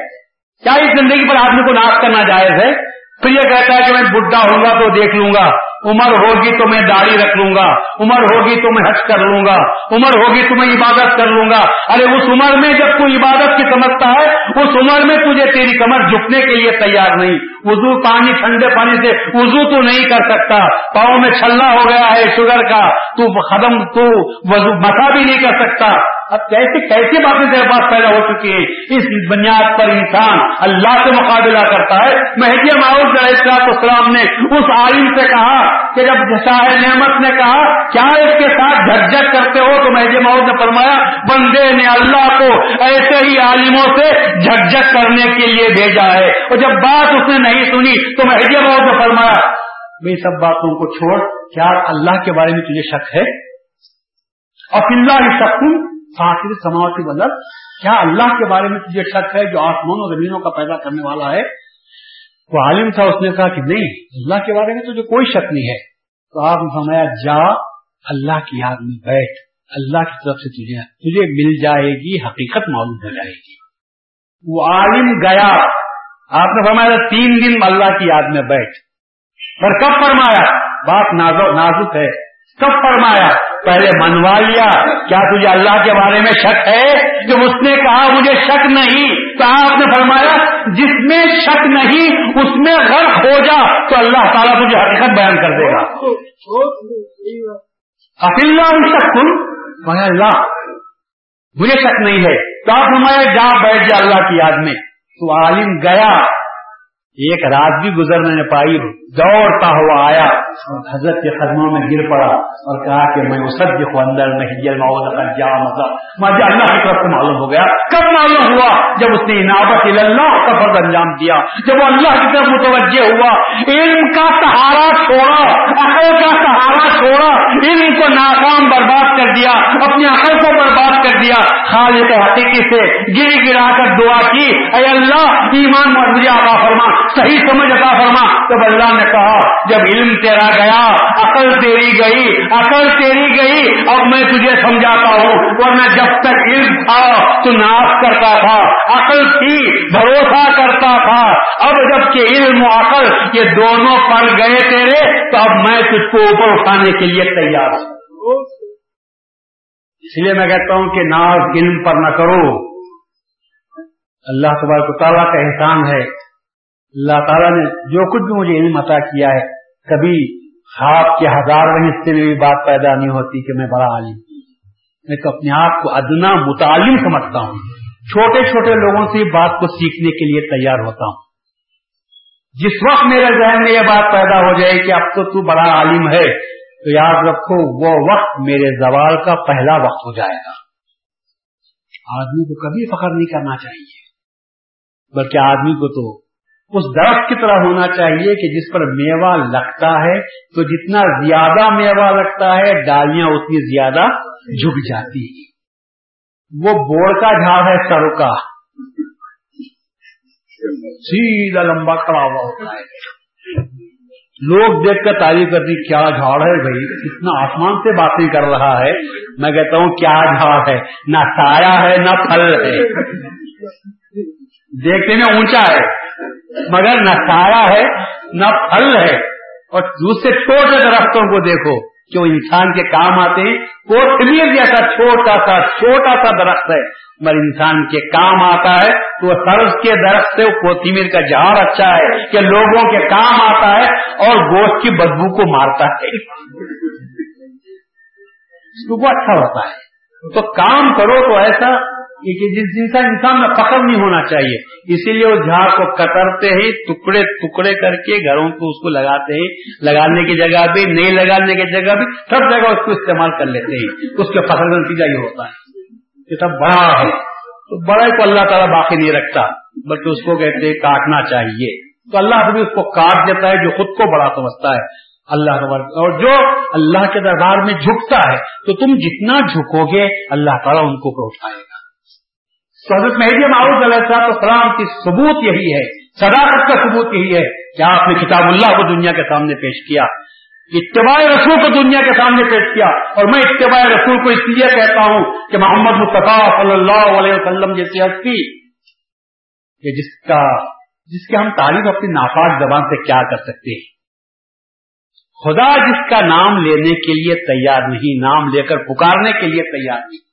کیا اس زندگی پر آدمی کو ناش کرنا جائز ہے؟ پھر یہ کہتا ہے کہ میں بڈھا ہوں گا تو دیکھ لوں گا. عمر ہوگی تو میں داڑھی رکھ لوں گا. عمر ہوگی تو میں حج کر لوں گا. عمر ہوگی تو میں عبادت کر لوں گا. ارے اس عمر میں جب تو عبادت کی سمجھتا ہے، اس عمر میں تجھے تیری کمر جھکنے کے لیے تیار نہیں. وضو پانی، ٹھنڈے پانی سے وضو تو نہیں کر سکتا۔ پاؤں میں چھلنا ہو گیا ہے شوگر کا۔ تو ختم، تو وضو مسا بھی نہیں کر سکتا۔ اب کیسے کیسی باتیں تیرے پاس پیدا ہو چکی ہیں؟ اس بنیاد پر انسان اللہ سے مقابلہ کرتا ہے۔ مہدی معاوض علیہ السلام نے اس عالم سے کہا کہ جب شاہ نعمت نے کہا، کیا اس کے ساتھ جھجک کرتے ہو؟ تو مہدی معاوض نے فرمایا، بندے نے اللہ کو ایسے ہی عالموں سے جھجک کرنے کے لیے بھیجا ہے۔ اور جب بات اس نے نہیں سنی تو مہدی معاوض نے فرمایا۔ بھائی سب باتوں کو چھوڑ، کیا اللہ کے بارے میں تجھے شک ہے؟ اور اللہ شکوں آخر سماوتی بدل کیا اللہ کے بارے میں تجھے شک ہے جو آسمان و زمینوں کا پیدا کرنے والا ہے؟ وہ عالم تھا، اس نے کہا کہ نہیں، اللہ کے بارے میں تجھے کوئی شک نہیں ہے۔ تو آپ نے فرمایا، جا، اللہ کی یاد میں بیٹھ۔ اللہ کی طرف سے تجھے تجھے مل جائے گی، حقیقت معلوم ہو جائے گی۔ وہ عالم گیا۔ آپ نے فرمایا تین دن اللہ کی یاد میں بیٹھ۔ پر کب فرمایا؟ بات نازک ہے۔ کب فرمایا؟ پہلے منوا لیا۔ کیا تجھے اللہ کے بارے میں شک ہے؟ جب اس نے کہا مجھے شک نہیں، تو آپ نے فرمایا جس میں شک نہیں، اس میں غرق ہو جا، تو اللہ تعالیٰ تجھے حقیقت بیان کر دے گا۔ شک کن اللہ، مجھے شک نہیں ہے۔ تو آپ فرمایا جا بیٹھ جا اللہ کی یاد میں۔ تو عالم گیا ایک رات بھی گزر میں نے پائی دوڑتا ہوا آیا اور حضرت کے قدموں میں گر پڑا اور کہا کہ میں کو اندر جا مزہ اللہ کی طرف سے معلوم ہو گیا۔ کب معلوم ہوا؟ جب اس نے انعبت اللہ کا فرض انجام دیا۔ جب وہ اللہ کی طرف متوجہ ہوا۔ علم کا سہارا چھوڑا۔ عقل کا سہارا چھوڑا۔ علم کو ناکام برباد کر دیا۔ اپنی عقل کو برباد کر دیا۔ خالق حقیقی سے گر گرا کر دعا کی۔ اے اللہ، ایمان مجھے آبا فرما۔ صحیح سمجھ عطا فرما۔ تب اللہ نے کہا، جب علم تیرا گیا، عقل تیری گئی، عقل تیری گئی، اب میں تجھے سمجھاتا ہوں، ورنہ جب تک علم تھا، تو ناف کرتا تھا، عقل تھی، بھروسہ کرتا تھا۔ اب جبکہ علم و عقل یہ دونوں پڑ گئے تیرے، تو اب میں تجھ کو اوپر اٹھانے کے لیے تیار ہوں۔ اس لیے میں کہتا ہوں کہ ناز علم پر نہ کرو۔ اللہ تبارک تعالیٰ کا احسان ہے اللہ تعالیٰ نے جو کچھ بھی مجھے علم عطا کیا ہے، کبھی خواب کے ہزاروں حصے میں بھی بات پیدا نہیں ہوتی کہ میں بڑا عالم میں تو اپنے آپ کو ادنا متعلم سمجھتا ہوں۔ چھوٹے چھوٹے لوگوں سے بات کو سیکھنے کے لیے تیار ہوتا ہوں۔ جس وقت میرے ذہن میں یہ بات پیدا ہو جائے کہ اب تو تو بڑا عالم ہے، تو یاد رکھو وہ وقت میرے زوال کا پہلا وقت ہو جائے گا۔ آدمی کو کبھی فخر نہیں کرنا چاہیے، بلکہ آدمی کو تو اس درخت کی طرح ہونا چاہیے کہ جس پر میوہ لگتا ہے، تو جتنا زیادہ میوہ لگتا ہے، ڈالیاں اتنی زیادہ جھک جاتی ہیں۔ وہ بوڑ کا جھاڑ ہے، سر کا۔ سیدھا لمبا کھڑا ہوا ہوتا ہے۔ لوگ دیکھ کر تعریف کرتی کیا جھاڑ ہے بھائی؟ اتنا آسمان سے باتیں کر رہا ہے۔ میں کہتا ہوں، کیا جھاڑ ہے؟ نہ سایہ ہے، نہ پھل ہے۔ دیکھنے میں اونچا ہے۔ مگر نہ سایہ ہے، نہ پھل ہے۔ اور دوسرے چھوٹے درختوں کو دیکھو، جو انسان کے کام آتے ہیں کوٹمیر جیسا چھوٹا سا چھوٹا سا درخت ہے۔ مگر انسان کے کام آتا ہے، تو وہ سرس کے درخت سے کوتمیر کا جہاں اچھا ہے کہ لوگوں کے کام آتا ہے اور گوشت کی بدبو کو مارتا ہے۔ وہ اچھا ہوتا ہے۔ تو کام کرو تو ایسا جس جن کا انسان میں فخر نہیں ہونا چاہیے، اسی لیے اس جھاڑ کو کترتے ہی ٹکڑے ٹکڑے کر کے گھروں کو اس کو لگاتے ہیں لگانے کی جگہ بھی، نہیں لگانے کی جگہ بھی، سب جگہ اس کو استعمال کر لیتے ہیں اس کے فخر کا نتیجہ یہ ہوتا ہے۔ یہ سب بڑا ہے۔ تو بڑے کو اللہ تعالیٰ باقی نہیں رکھتا، بلکہ اس کو کہتے ہیں کاٹنا چاہیے۔ تو اللہ بھی اس کو کاٹ دیتا ہے، جو خود کو بڑا سمجھتا ہے۔ اللہ اور جو اللہ کے دربار میں جھکتا ہے، تو تم جتنا جھکو گے، اللہ تعالیٰ ان کو اٹھائے گا۔ تو حضرت مہدی معروف علیہ السلام السلام کی ثبوت یہی ہے، صداقت کا ثبوت یہی ہے کہ آپ نے کتاب اللہ کو دنیا کے سامنے پیش کیا، اتباع رسول کو دنیا کے سامنے پیش کیا، اور میں اتباع رسول کو اس لیے کہتا ہوں کہ محمد مصطفیٰ صلی اللہ علیہ وسلم جیسی ہستی، کہ جس کا، جس کے ہم تعریف اپنی ناپاک زبان سے کیا کر سکتے ہیں۔ خدا جس کا نام لینے کے لیے تیار نہیں، نام لے کر پکارنے کے لیے تیار نہیں۔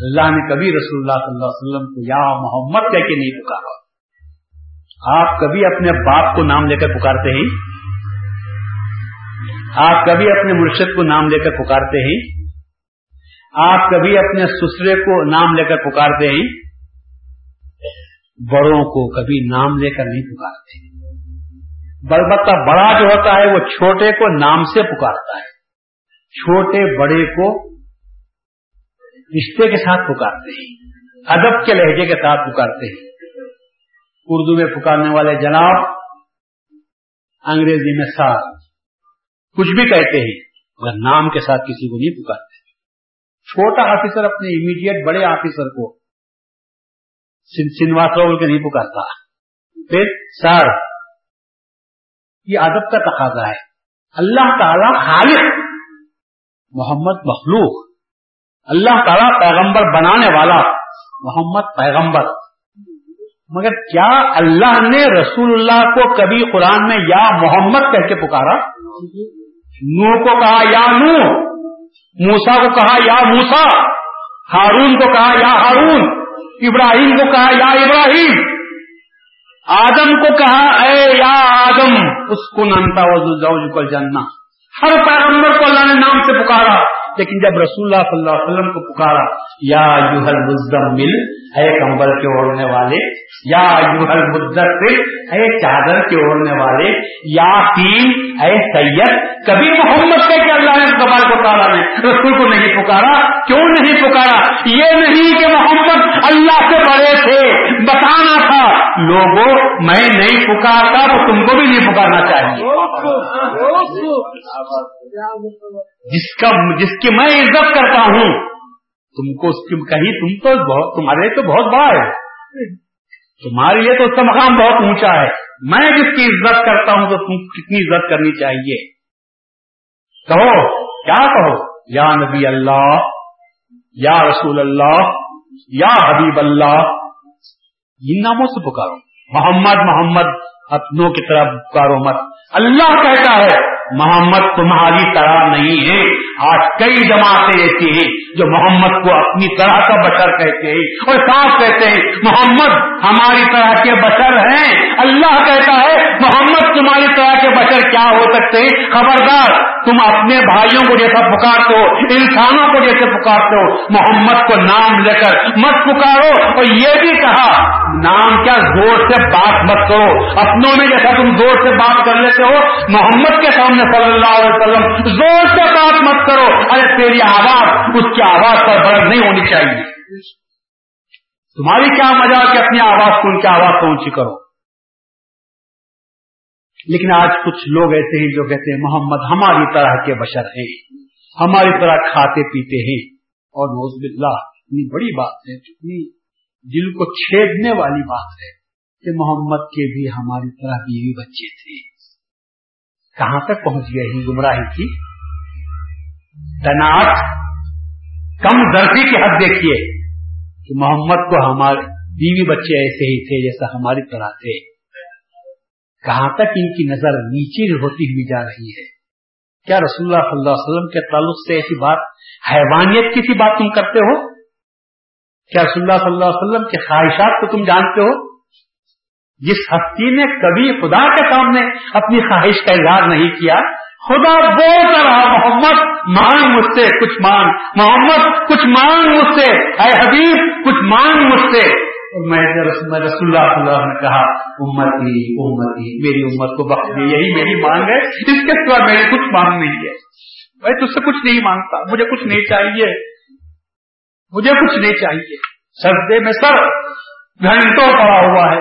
اللہ نے کبھی رسول اللہ صلی اللہ علیہ وسلم کو یا محمد کہہ کے نہیں پکارا۔ آپ کبھی اپنے باپ کو نام لے کر پکارتے ہیں؟ آپ کبھی اپنے مرشد کو نام لے کر پکارتے ہیں؟ آپ کبھی اپنے سسرے کو نام لے کر پکارتے ہیں؟ بڑوں کو کبھی نام لے کر نہیں پکارتے۔ بلبتہ بڑا جو ہوتا ہے وہ چھوٹے کو نام سے پکارتا ہے۔ چھوٹے بڑے کو رشتے کے ساتھ پکارتے ہیں، ادب کے لہجے کے ساتھ پکارتے ہیں۔ اردو میں پکارنے والے جناب، انگریزی میں ساتھ کچھ بھی کہتے ہیں، مگر نام کے ساتھ کسی کو نہیں پکارتے۔ چھوٹا آفیسر اپنے امیڈیٹ بڑے آفیسر کو سنواس کے نہیں پکارتا۔ پھر سر، یہ ادب کا تقاضا ہے۔ اللہ تعالی خالق، محمد مخلوق۔ اللہ تعالیٰ پیغمبر بنانے والا محمد پیغمبر۔ مگر کیا اللہ نے رسول اللہ کو کبھی قرآن میں یا محمد کہہ کے پکارا؟ نو کو کہا یا نو موسا کو کہا یا موسا ہارون کو کہا یا ہارون، ابراہیم کو کہا یا ابراہیم۔ آدم کو کہا اے یا آدم اس کو ننتا وزو جننا ہر پیغمبر کو اللہ نے نام سے پکارا۔ لیکن جب رسول اللہ صلی اللہ علیہ وسلم کو پکارا، یا یوہل مزمل ہے کمبل کے اوڑھنے والے، یا یوہل مدثر ہے چادر کے اوڑھنے والے، یا تین ہے سید، کبھی محمد کے کہ اللہ نے کمال کو تالا نے رسول کو نہیں پکارا، کیوں نہیں پکارا؟ یہ نہیں کہ محمد اللہ سے بڑے تھے، بتانا تھا، لوگوں، میں نہیں پکارتا تو تم کو بھی نہیں پکارنا چاہیے۔ جس کا جس کی میں عزت کرتا ہوں، تم کو اس کی کہیں تم تو بہت، تمہارے تو بہت بڑا ہے۔ تمہارے لیے تو اس کا مقام بہت اونچا ہے۔ میں جس کی عزت کرتا ہوں تو تم کتنی عزت کرنی چاہیے۔ کہو، کیا کہو؟ یا نبی اللہ، یا رسول اللہ، یا حبیب اللہ۔ ان ناموں سے پکارو۔ محمد محمد اپنوں کی طرح پکارو مت۔ اللہ کہتا ہے محمد تمہاری طرح نہیں ہے۔ آج کئی جماعتیں ایسی ہیں جو محمد کو اپنی طرح کا بشر کہتے ہیں اور صاف کہتے ہیں، محمد، ہماری طرح کے بشر ہیں۔ اللہ کہتا ہے، محمد، تمہاری طرح کے بشر کیا ہو سکتے ہیں؟ خبردار، تم اپنے بھائیوں کو جیسا پکارتے ہو، انسانوں کو جیسے پکارتے ہو۔ محمد کو نام لے کر مت پکارو۔ اور یہ بھی کہا، نام کیا زور سے بات مت کرو۔ اپنوں میں جیسا تم زور سے بات کر لیتے ہو، محمد کے سامنے صلی اللہ علیہ وسلم زور سے بات مت کرو ارے تیری آواز، اس کی آواز پر برد نہیں ہونی چاہیے۔ تمہاری کیا مزہ کہ اپنی آواز کو ان کی آواز کو اونچی کرو؟ لیکن آج کچھ لوگ ایسے ہیں جو کہتے ہیں، محمد ہماری طرح کے بشر ہیں، ہماری طرح کھاتے پیتے ہیں۔ اور نوز باللہ، اتنی بڑی بات ہے، اتنی دل کو چھیدنے والی بات ہے کہ محمد کے بھی ہماری طرح بیوی بچے تھے۔ کہاں تک پہنچ گئے ہیں گمراہی کی؟ تناٹ کم درجی کی حد دیکھیے کہ محمد کو ہمارے بیوی بچے ایسے ہی تھے جیسا ہماری طرح تھے۔ کہاں تک ان کی نظر نیچے ہوتی ہوئی جا رہی ہے؟ کیا رسول اللہ صلی اللہ علیہ وسلم کے تعلق سے ایسی بات، حیوانیت کی سی بات تم کرتے ہو؟ کیا رسول اللہ صلی اللہ علیہ وسلم کے خواہشات کو تم جانتے ہو؟ جس ہستی نے کبھی خدا کے سامنے اپنی خواہش کا اظہار نہیں کیا خدا بولتا رہا محمد مانگ مجھ سے، کچھ مانگ محمد، کچھ مانگ مجھ سے۔ اے حبیب، کچھ مانگ مجھ سے۔ میں رسول اللہ صلی اللہ نے کہا، امتی امتی، میری امت کو بخش دی یہی میری مانگ ہے۔ اس کے سوا میری کچھ مانگ نہیں ہے۔ میں تجھ سے کچھ نہیں مانگتا، مجھے کچھ نہیں چاہیے۔ مجھے کچھ نہیں چاہیے۔ سردے میں سر گھنٹوں پڑا ہوا ہے۔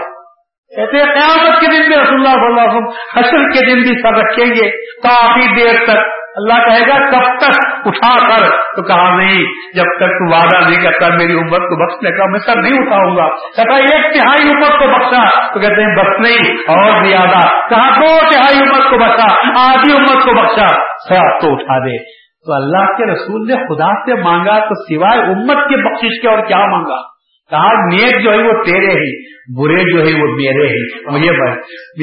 کہتے ہیں، قیامت کے دن بھی رسول اللہ صلی اللہ علیہ وسلم حشر کے دن بھی سر رکھیں گے، کافی دیر تک۔ اللہ کہے گا کب تک اٹھا کر تو کہا، نہیں، جب تک تو وعدہ نہیں کرتا، میری امت کو بخشنے کا میں سر نہیں اٹھاؤں گا۔ کہتا ایک تہائی امت کو بخشا تو کہتے ہیں، بس نہیں، اور زیادہ کہا، دو تہائی امت کو بخشا، آدھی امت کو بخشا سر تو اٹھا دے۔ تو اللہ کے رسول نے خدا سے مانگا تو سوائے امت کی بخشش کے اور کیا مانگا؟ کہا نیک جو ہے وہ تیرے ہی برے جو ہے وہ میرے ہی. مجھے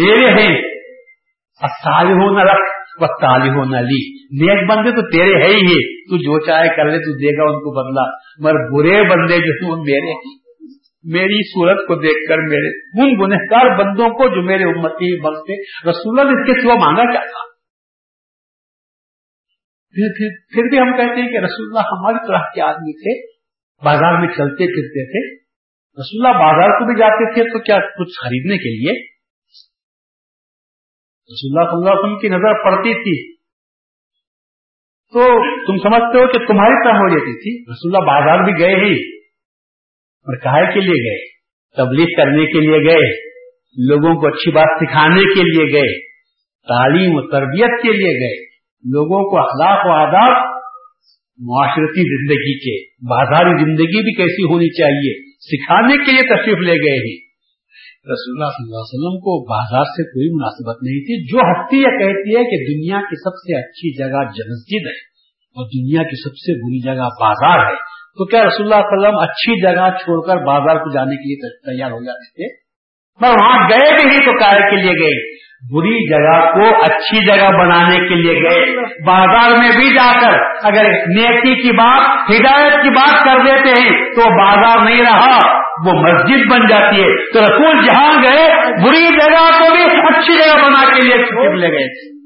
میرے ہیں سال ہو نہ رکھ وہ تالی ہو نہ لی. نیک بندے تو تیرے ہے ہی. تو جو چاہے کر لے تو دے گا ان کو بدلا مگر برے بندے جو ہیں وہ میرے ہیں میری صورت کو دیکھ کر میرے ان گنہگار بندوں کو جو میرے امتی بنتے رسول اللہ اس کے سوا مانگا کیا تھا؟ پھر, پھر, پھر بھی ہم کہتے ہیں کہ رسول اللہ ہماری طرح کے آدمی تھے. بازار میں چلتے پھرتے تھے۔ رسول اللہ بازار کو بھی جاتے تھے تو کیا کچھ خریدنے کے لیے؟ رسول اللہ صلی اللہ علیہ وسلم کی نظر پڑتی تھی۔ تو تم سمجھتے ہو کہ تمہاری طرح ہو جاتی تھی۔ رسول اللہ بازار بھی گئے ہی۔ اور کہے کے لیے گئے۔ تبلیغ کرنے کے لیے گئے۔ لوگوں کو اچھی بات سکھانے کے لیے گئے۔ تعلیم و تربیت کے لیے گئے۔ لوگوں کو اخلاق و آداب معاشرتی زندگی کے، بازاری زندگی بھی کیسی ہونی چاہیے، سکھانے کے لیے تشریف لے گئے ہی رسول اللہ صلی اللہ علیہ وسلم کو بازار سے کوئی مناسبت نہیں تھی، جو ہستی یہ کہتی ہے کہ دنیا کی سب سے اچھی جگہ مسجد ہے اور دنیا کی سب سے بری جگہ بازار ہے۔ تو کیا رسول اللہ علیہ وسلم اچھی جگہ چھوڑ کر بازار کو جانے کے لیے تیار ہو جاتے تھے؟ پر وہاں گئے بھی نہیں تو کار کے لیے گئے۔ بری جگہ کو اچھی جگہ بنانے کے لیے گئے۔ بازار میں بھی جا کر اگر نیکی کی بات، ہدایت کی بات کر دیتے ہیں تو بازار نہیں رہا، وہ مسجد بن جاتی ہے۔ تو رسول جہاں گئے، بری جگہ کو بھی اچھی جگہ بنا کے لیے لے گئے۔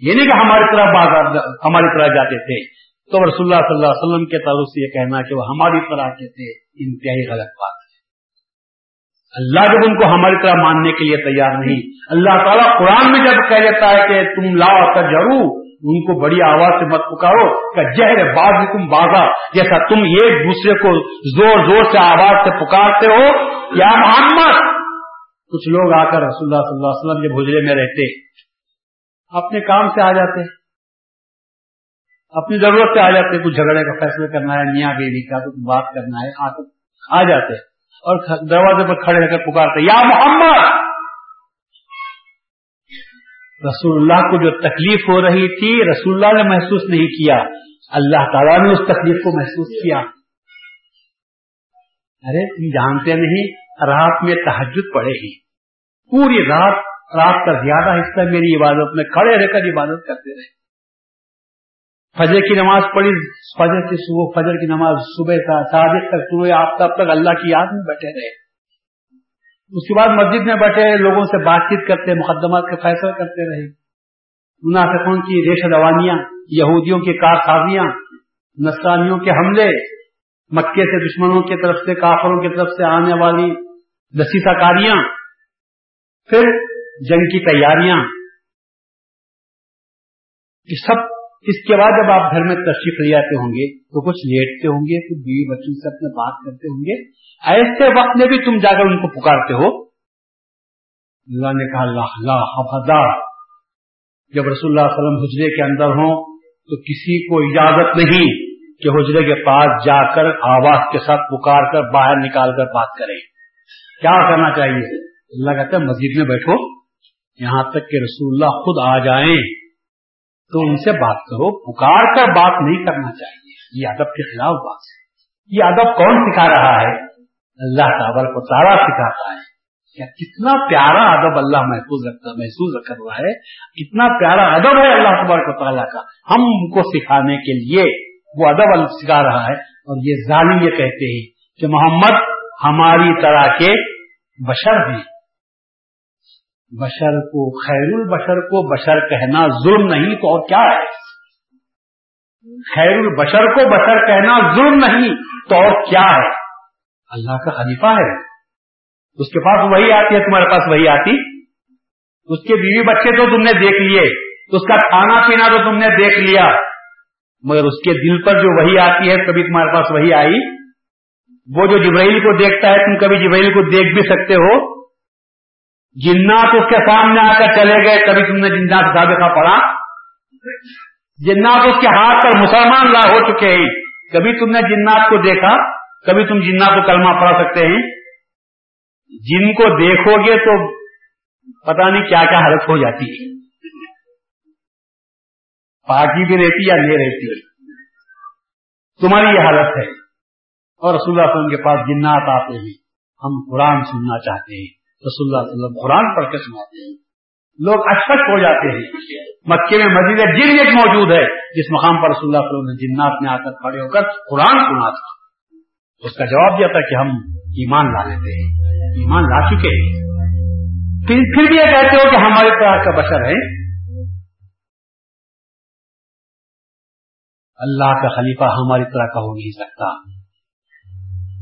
یہ نہیں کہ ہماری طرح بازار، ہماری طرح جاتے تھے۔ تو رسول اللہ صلی اللہ علیہ وسلم کے تعلق سے یہ کہنا کہ وہ ہماری طرح کے تھے۔ انتہائی غلط بات۔ ہے اللہ جب ان کو ہماری طرح ماننے کے لیے تیار نہیں۔ اللہ تعالیٰ قرآن میں جب کہہ دیتا ہے کہ تم لا کر ان کو بڑی آواز سے مت پکارو، کہ جہر باز تم بازا، جیسا تم ایک دوسرے کو زور زور سے آواز سے پکارتے ہو، یا محمد۔ کچھ لوگ آ کر رسول اللہ صلی اللہ علیہ وسلم کے بھجرے میں رہتے، اپنے کام سے آ جاتے، اپنی ضرورت سے آ جاتے، کچھ جھگڑے کا فیصلہ کرنا ہے، میاں بیوی کا کچھ بات کرنا ہے آ جاتے۔ اور دروازے پر کھڑے رہ کر پکارتے، یا محمد! رسول اللہ کو جو تکلیف ہو رہی تھی، رسول اللہ نے محسوس نہیں کیا۔ اللہ تعالیٰ نے اس تکلیف کو محسوس کیا۔ ارے، تم جانتے نہیں، رات میں تحجد پڑے گی۔ پوری رات رات کا زیادہ حصہ میری عبادت میں کھڑے رہ کر عبادت کرتے رہے۔ فجر کی نماز پڑھی، فجر کی صبح، فجر کی نماز صبح کا صادق تک صبح آپ تب تک اللہ کی یاد میں بیٹھے رہے۔ اس کے بعد مسجد میں بیٹھے، لوگوں سے بات چیت کرتے، مقدمات کے فیصلہ کرتے رہے۔ منافقوں کی ریش روانیاں، یہودیوں کی کار سازیاں نسرانیوں کے حملے، مکے سے دشمنوں کی طرف سے، کافروں کی طرف سے آنے والی دسیسا کاریاں، پھر جنگ کی تیاریاں۔ یہ سب اس کے بعد جب آپ گھر میں تشریف لے آتے ہوں گے، تو کچھ لیٹتے ہوں گے، کچھ بیوی بچوں سے اپنے بات کرتے ہوں گے۔ ایسے وقت میں بھی تم جا کر ان کو پکارتے ہو۔ اللہ نے کہا اللہ اللہ جب رسول اللہ علیہ وسلم حجرے کے اندر ہوں، تو کسی کو اجازت نہیں کہ حجرے کے پاس جا کر آواز کے ساتھ پکار کر باہر نکال کر بات کریں کیا کرنا چاہیے؟ اللہ کہتے ہیں مسجد میں بیٹھو۔ یہاں تک کہ رسول اللہ خود آ جائیں۔ تو ان سے بات کرو، پکار کر بات نہیں کرنا چاہیے۔ یہ ادب کے خلاف بات ہے۔ یہ ادب کون سکھا رہا ہے؟ اللہ تعبر کو تارا سکھاتا ہے۔ کیا کتنا پیارا ادب اللہ محفوظ رکھتا، محسوس کر رہا ہے؟ کتنا پیارا ادب ہے اللہ تبارک و تعالیٰ کا۔ ہم ان کو سکھانے کے لیے وہ ادب سکھا رہا ہے۔ اور یہ ظالم یہ کہتے ہیں کہ محمد ہماری طرح کے بشر ہیں۔ بشر کو خیر البشر کو بشر کہنا ظلم نہیں تو اور کیا ہے؟ خیر البشر کو بشر کہنا ظلم نہیں تو اور کیا ہے؟ اللہ کا خلیفہ ہے۔ اس کے پاس وہی آتی ہے، تمہارے پاس وہی آتی۔ اس کے بیوی بچے تو تم نے دیکھ لیے۔ اس کا کھانا پینا تو تم نے دیکھ لیا۔ مگر اس کے دل پر جو وہی آتی ہے، کبھی تمہارے پاس وہی آئی۔ وہ جو جبرائیل کو دیکھتا ہے، تم کبھی جبرائیل کو دیکھ بھی سکتے ہو۔ جنات اس کے سامنے آ کر چلے گئے، کبھی تم نے جنات سابقہ پڑھا؟ جنات اس کے ہاتھ پر مسلمان لا ہو چکے ہیں۔ کبھی تم نے جنات کو دیکھا؟ کبھی تم جنات کو کلمہ پڑھا سکتے ہیں؟ جن کو دیکھو گے تو پتا نہیں کیا کیا حالت ہو جاتی ہے۔ پارٹی بھی رہتی یا نہیں رہتی؟ تمہاری یہ حالت ہے۔ اور رسول اللہ علیہ وسلم کے پاس جنات آتے ہیں۔ ہم قرآن سننا چاہتے ہیں۔ رسول اللہ علیہ وسلم قرآن پڑھ کے سناتے ہیں۔ لوگ اشفق ہو جاتے ہیں۔ مکے میں مسجد جن ایک موجود ہے، جس مقام پر رسول اللہ علیہ وسلم نے جنات میں آ کر کھڑے ہو کر قرآن سنا تھا۔ اس کا جواب دیا تھا کہ ہم ایمان لا لیتے ہیں۔ ایمان لا چکے ہیں۔ پھر پھر بھی یہ کہتے ہو کہ ہمارے طرح کا بشر ہے اللہ کا خلیفہ ہماری طرح کا ہو نہیں سکتا۔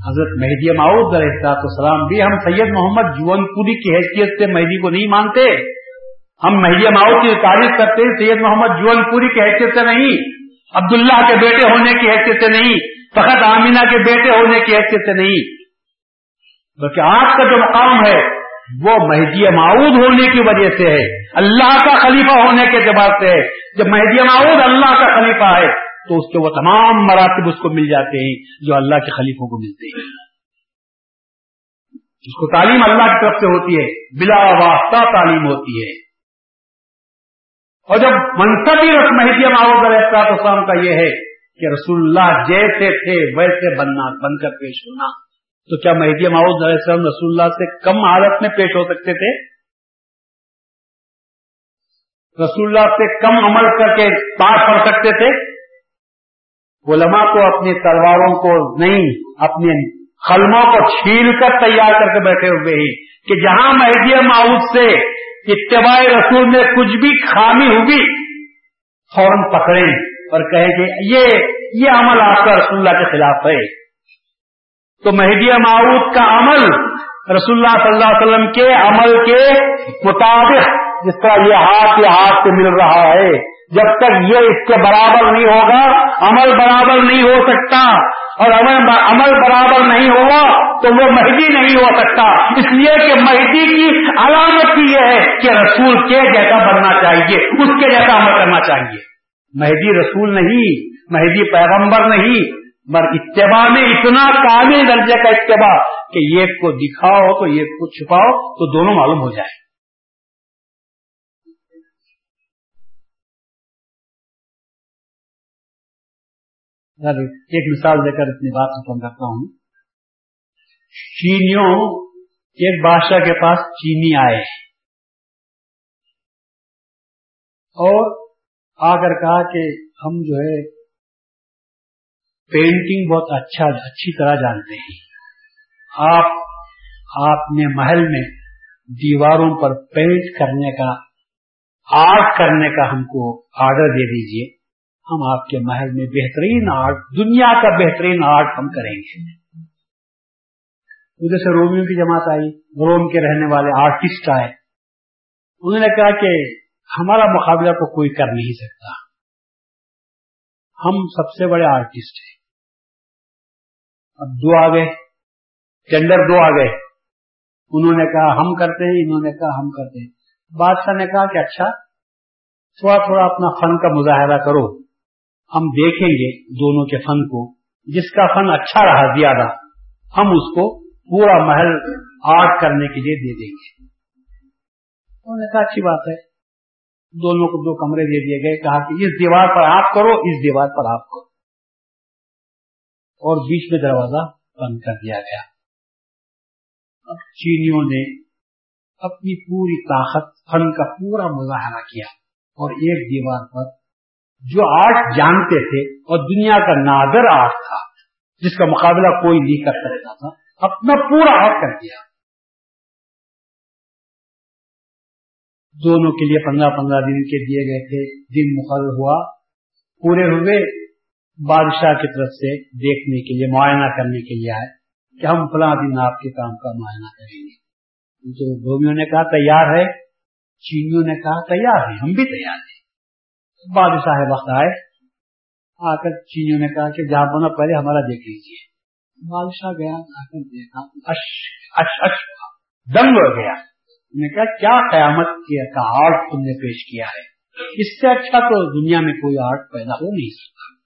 حضرت مہدی معاؤد علیہ السلام بھی ہم سید محمد جون پوری کی حیثیت سے مہدی کو نہیں مانتے۔ ہم مہدی معاؤد کی تعریف کرتے ہیں، سید محمد جون پوری کی حیثیت سے نہیں، عبداللہ کے بیٹے ہونے کی حیثیت سے نہیں، فقط آمینہ کے بیٹے ہونے کی حیثیت سے نہیں۔ بلکہ آپ کا جو مقام ہے، وہ مہدی معاؤد ہونے کی وجہ سے ہے۔ اللہ کا خلیفہ ہونے کے اعتبار سے ہے۔ جب مہدی معاؤد اللہ کا خلیفہ ہے تو اس کے وہ تمام مراتب اس کو مل جاتے ہیں جو اللہ کے خلیفوں کو ملتے ہیں۔ اس کو تعلیم اللہ کی طرف سے ہوتی ہے، بلا واسطہ تعلیم ہوتی ہے۔ اور جب منصبی رسم اسلام کا یہ ہے کہ رسول اللہ جیسے تھے، ویسے بننا، بن کر پیش ہونا، تو کیا مہدی معاوض علیہ السلام رسول اللہ سے کم حالت میں پیش ہو سکتے تھے؟ رسول اللہ سے کم عمل کر کے پاس پڑھ سکتے تھے؟ علماء کو اپنی تلواروں کو نہیں اپنے خلموں کو چھیل کر تیار کر کے بیٹھے ہوئے ہی کہ جہاں مہدی معاوض سے اتباع رسول میں کچھ بھی خامی ہوگی، فوراً پکڑیں اور کہیں کہ یہ یہ عمل آپ کا رسول اللہ کے خلاف ہے۔ تو مہدی معاوض کا عمل رسول اللہ صلی اللہ علیہ وسلم کے عمل کے مطابق جس طرح یہ ہاتھ یہ ہاتھ سے مل رہا ہے جب تک یہ اس کے برابر نہیں ہوگا، عمل برابر نہیں ہو سکتا، اور عمل برابر نہیں ہوگا تو وہ مہدی نہیں ہو سکتا۔ اس لیے کہ مہدی کی علامت یہ ہے کہ رسول کے جیسا بننا چاہیے، اس کے جیسا عمل کرنا چاہیے۔ مہدی رسول نہیں، مہدی پیغمبر نہیں مر اتباع میں اتنا کامل درجے کا اتباع کہ ایک کو دکھاؤ تو ایک کو چھپاؤ تو دونوں معلوم ہو جائے ایک مثال دے کر اپنی بات ختم کرتا ہوں۔ چینیوں، ایک بادشاہ کے پاس چینی آئے۔ اور آ کر کہا کہ ہم جو ہے پینٹنگ بہت اچھا اچھی طرح جانتے ہیں۔ آپ آپ نے محل میں دیواروں پر پینٹ کرنے کا آرٹ کرنے کا ہم کو آرڈر دے دیجیے۔ ہم آپ کے محل میں بہترین آرٹ، دنیا کا بہترین آرٹ ہم کریں گے۔ جیسے رومیو کی جماعت آئی، روم کے رہنے والے آرٹسٹ آئے۔ انہوں نے کہا کہ ہمارا مقابلہ کو کوئی کر نہیں سکتا۔ ہم سب سے بڑے آرٹسٹ ہیں۔ اب دو آ گئے ٹینڈر دو آ گئے۔ انہوں نے کہا ہم کرتے ہیں، انہوں نے کہا ہم کرتے ہیں۔ بادشاہ نے کہا کہ اچھا تھوڑا تھوڑا اپنا فن کا مظاہرہ کرو۔ ہم دیکھیں گے دونوں کے فن کو۔ جس کا فن اچھا رہا زیادہ، ہم اس کو پورا محل آرٹ کرنے کے لیے دے دیں گے۔ انہوں نے کہا، اچھی بات ہے۔ دونوں کو دو کمرے دے دیے گئے، کہا کہ اس دیوار پر آپ کرو، اس دیوار پر آپ کرو۔ اور بیچ میں دروازہ بند کر دیا گیا۔ اب چینیوں نے اپنی پوری طاقت، فن کا پورا مظاہرہ کیا اور ایک دیوار پر جو آرٹ جانتے تھے اور دنیا کا نادر آرٹ تھا، جس کا مقابلہ کوئی نہیں کر سکتا تھا اپنا پورا آرٹ کر دیا۔ دونوں کے لیے پندرہ پندرہ دن کے دیے گئے تھے، دن مقرر ہوا۔ پورے ہوئے بادشاہ کی طرف سے دیکھنے کے لیے، معائنہ کرنے کے لیے آئے کہ ہم فلاں دن آپ کے کام کا معائنہ کریں گے۔ تو رومیوں نے کہا تیار ہے، چینیوں نے کہا تیار ہے، ہم بھی تیار ہیں۔ بادشاہ وقت آئے، آ کر چینیوں نے کہا کہ جہاں بنا پہلے ہمارا دیکھ لیجیے بادشاہ گیا، آ کر دیکھا۔ اش اش اش دنگ ہو گیا۔ نے کہا، کیا قیامت کا آرٹ تم نے پیش کیا ہے؟ اس سے اچھا تو دنیا میں کوئی آرٹ پیدا ہو نہیں سکتا۔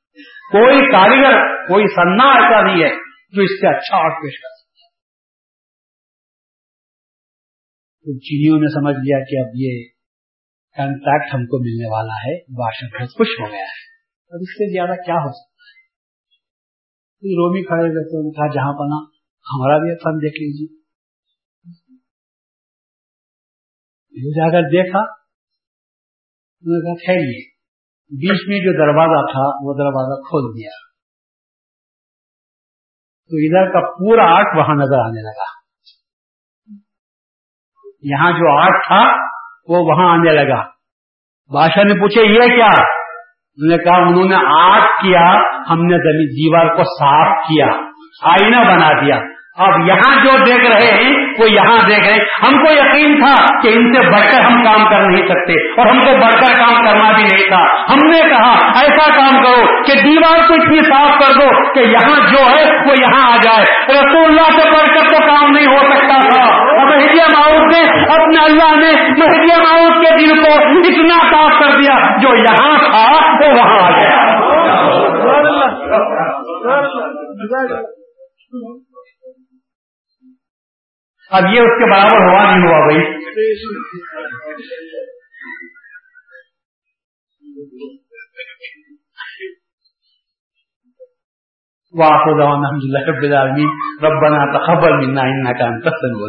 کوئی کاریگر، کوئی سنا ایسا نہیں ہے جو اس سے اچھا آرٹ پیش کر سکتا تو چینیوں نے سمجھ لیا کہ اب یہ کنٹریکٹ ہم کو ملنے والا ہے۔ بادشاہ بہت خوش ہو گیا ہے۔ اور اس سے زیادہ کیا ہو سکتا ہے؟ رومی کھڑے رہتے انہوں کہا، جہاں پنا ہمارا بھی فن دیکھ لیجیے۔ جا کر دیکھا انہوں نے کہا بیچ میں جو دروازہ تھا، وہ دروازہ کھول دیا۔ تو ادھر کا پورا آرٹ وہاں نظر آنے لگا۔ یہاں جو آرٹ تھا وہ وہاں آنے لگا۔ بادشاہ نے پوچھے یہ کیا؟ انہوں نے کہا، انہوں نے آرٹ کیا، ہم نے دیوار کو صاف کیا، آئینہ بنا دیا۔ اب یہاں جو دیکھ رہے ہیں، وہ یہاں دیکھ رہے ہیں۔ ہم کو یقین تھا کہ ان سے بڑھ کر ہم کام کر نہیں سکتے اور ہم کو بڑھ کر کام کرنا بھی نہیں تھا۔ ہم نے کہا، ایسا کام کرو کہ دیوار کو اتنی صاف کر دو کہ یہاں جو ہے، وہ یہاں آ جائے۔ رسول اللہ سے بڑھ کر تو کام نہیں ہو سکتا تھا۔ مہدیہ ماؤد نے اپنے اللہ نے مہدیہ ماؤد کے دل کو اتنا صاف کر دیا، جو یہاں تھا، وہ وہاں آ گیا۔ اب یہ اس کے برابر ہوا نہیں ہوا بھائی۔ واقع الحمد للہ رب العالمین۔ ربنا تقبل منا انك انت السميع العليم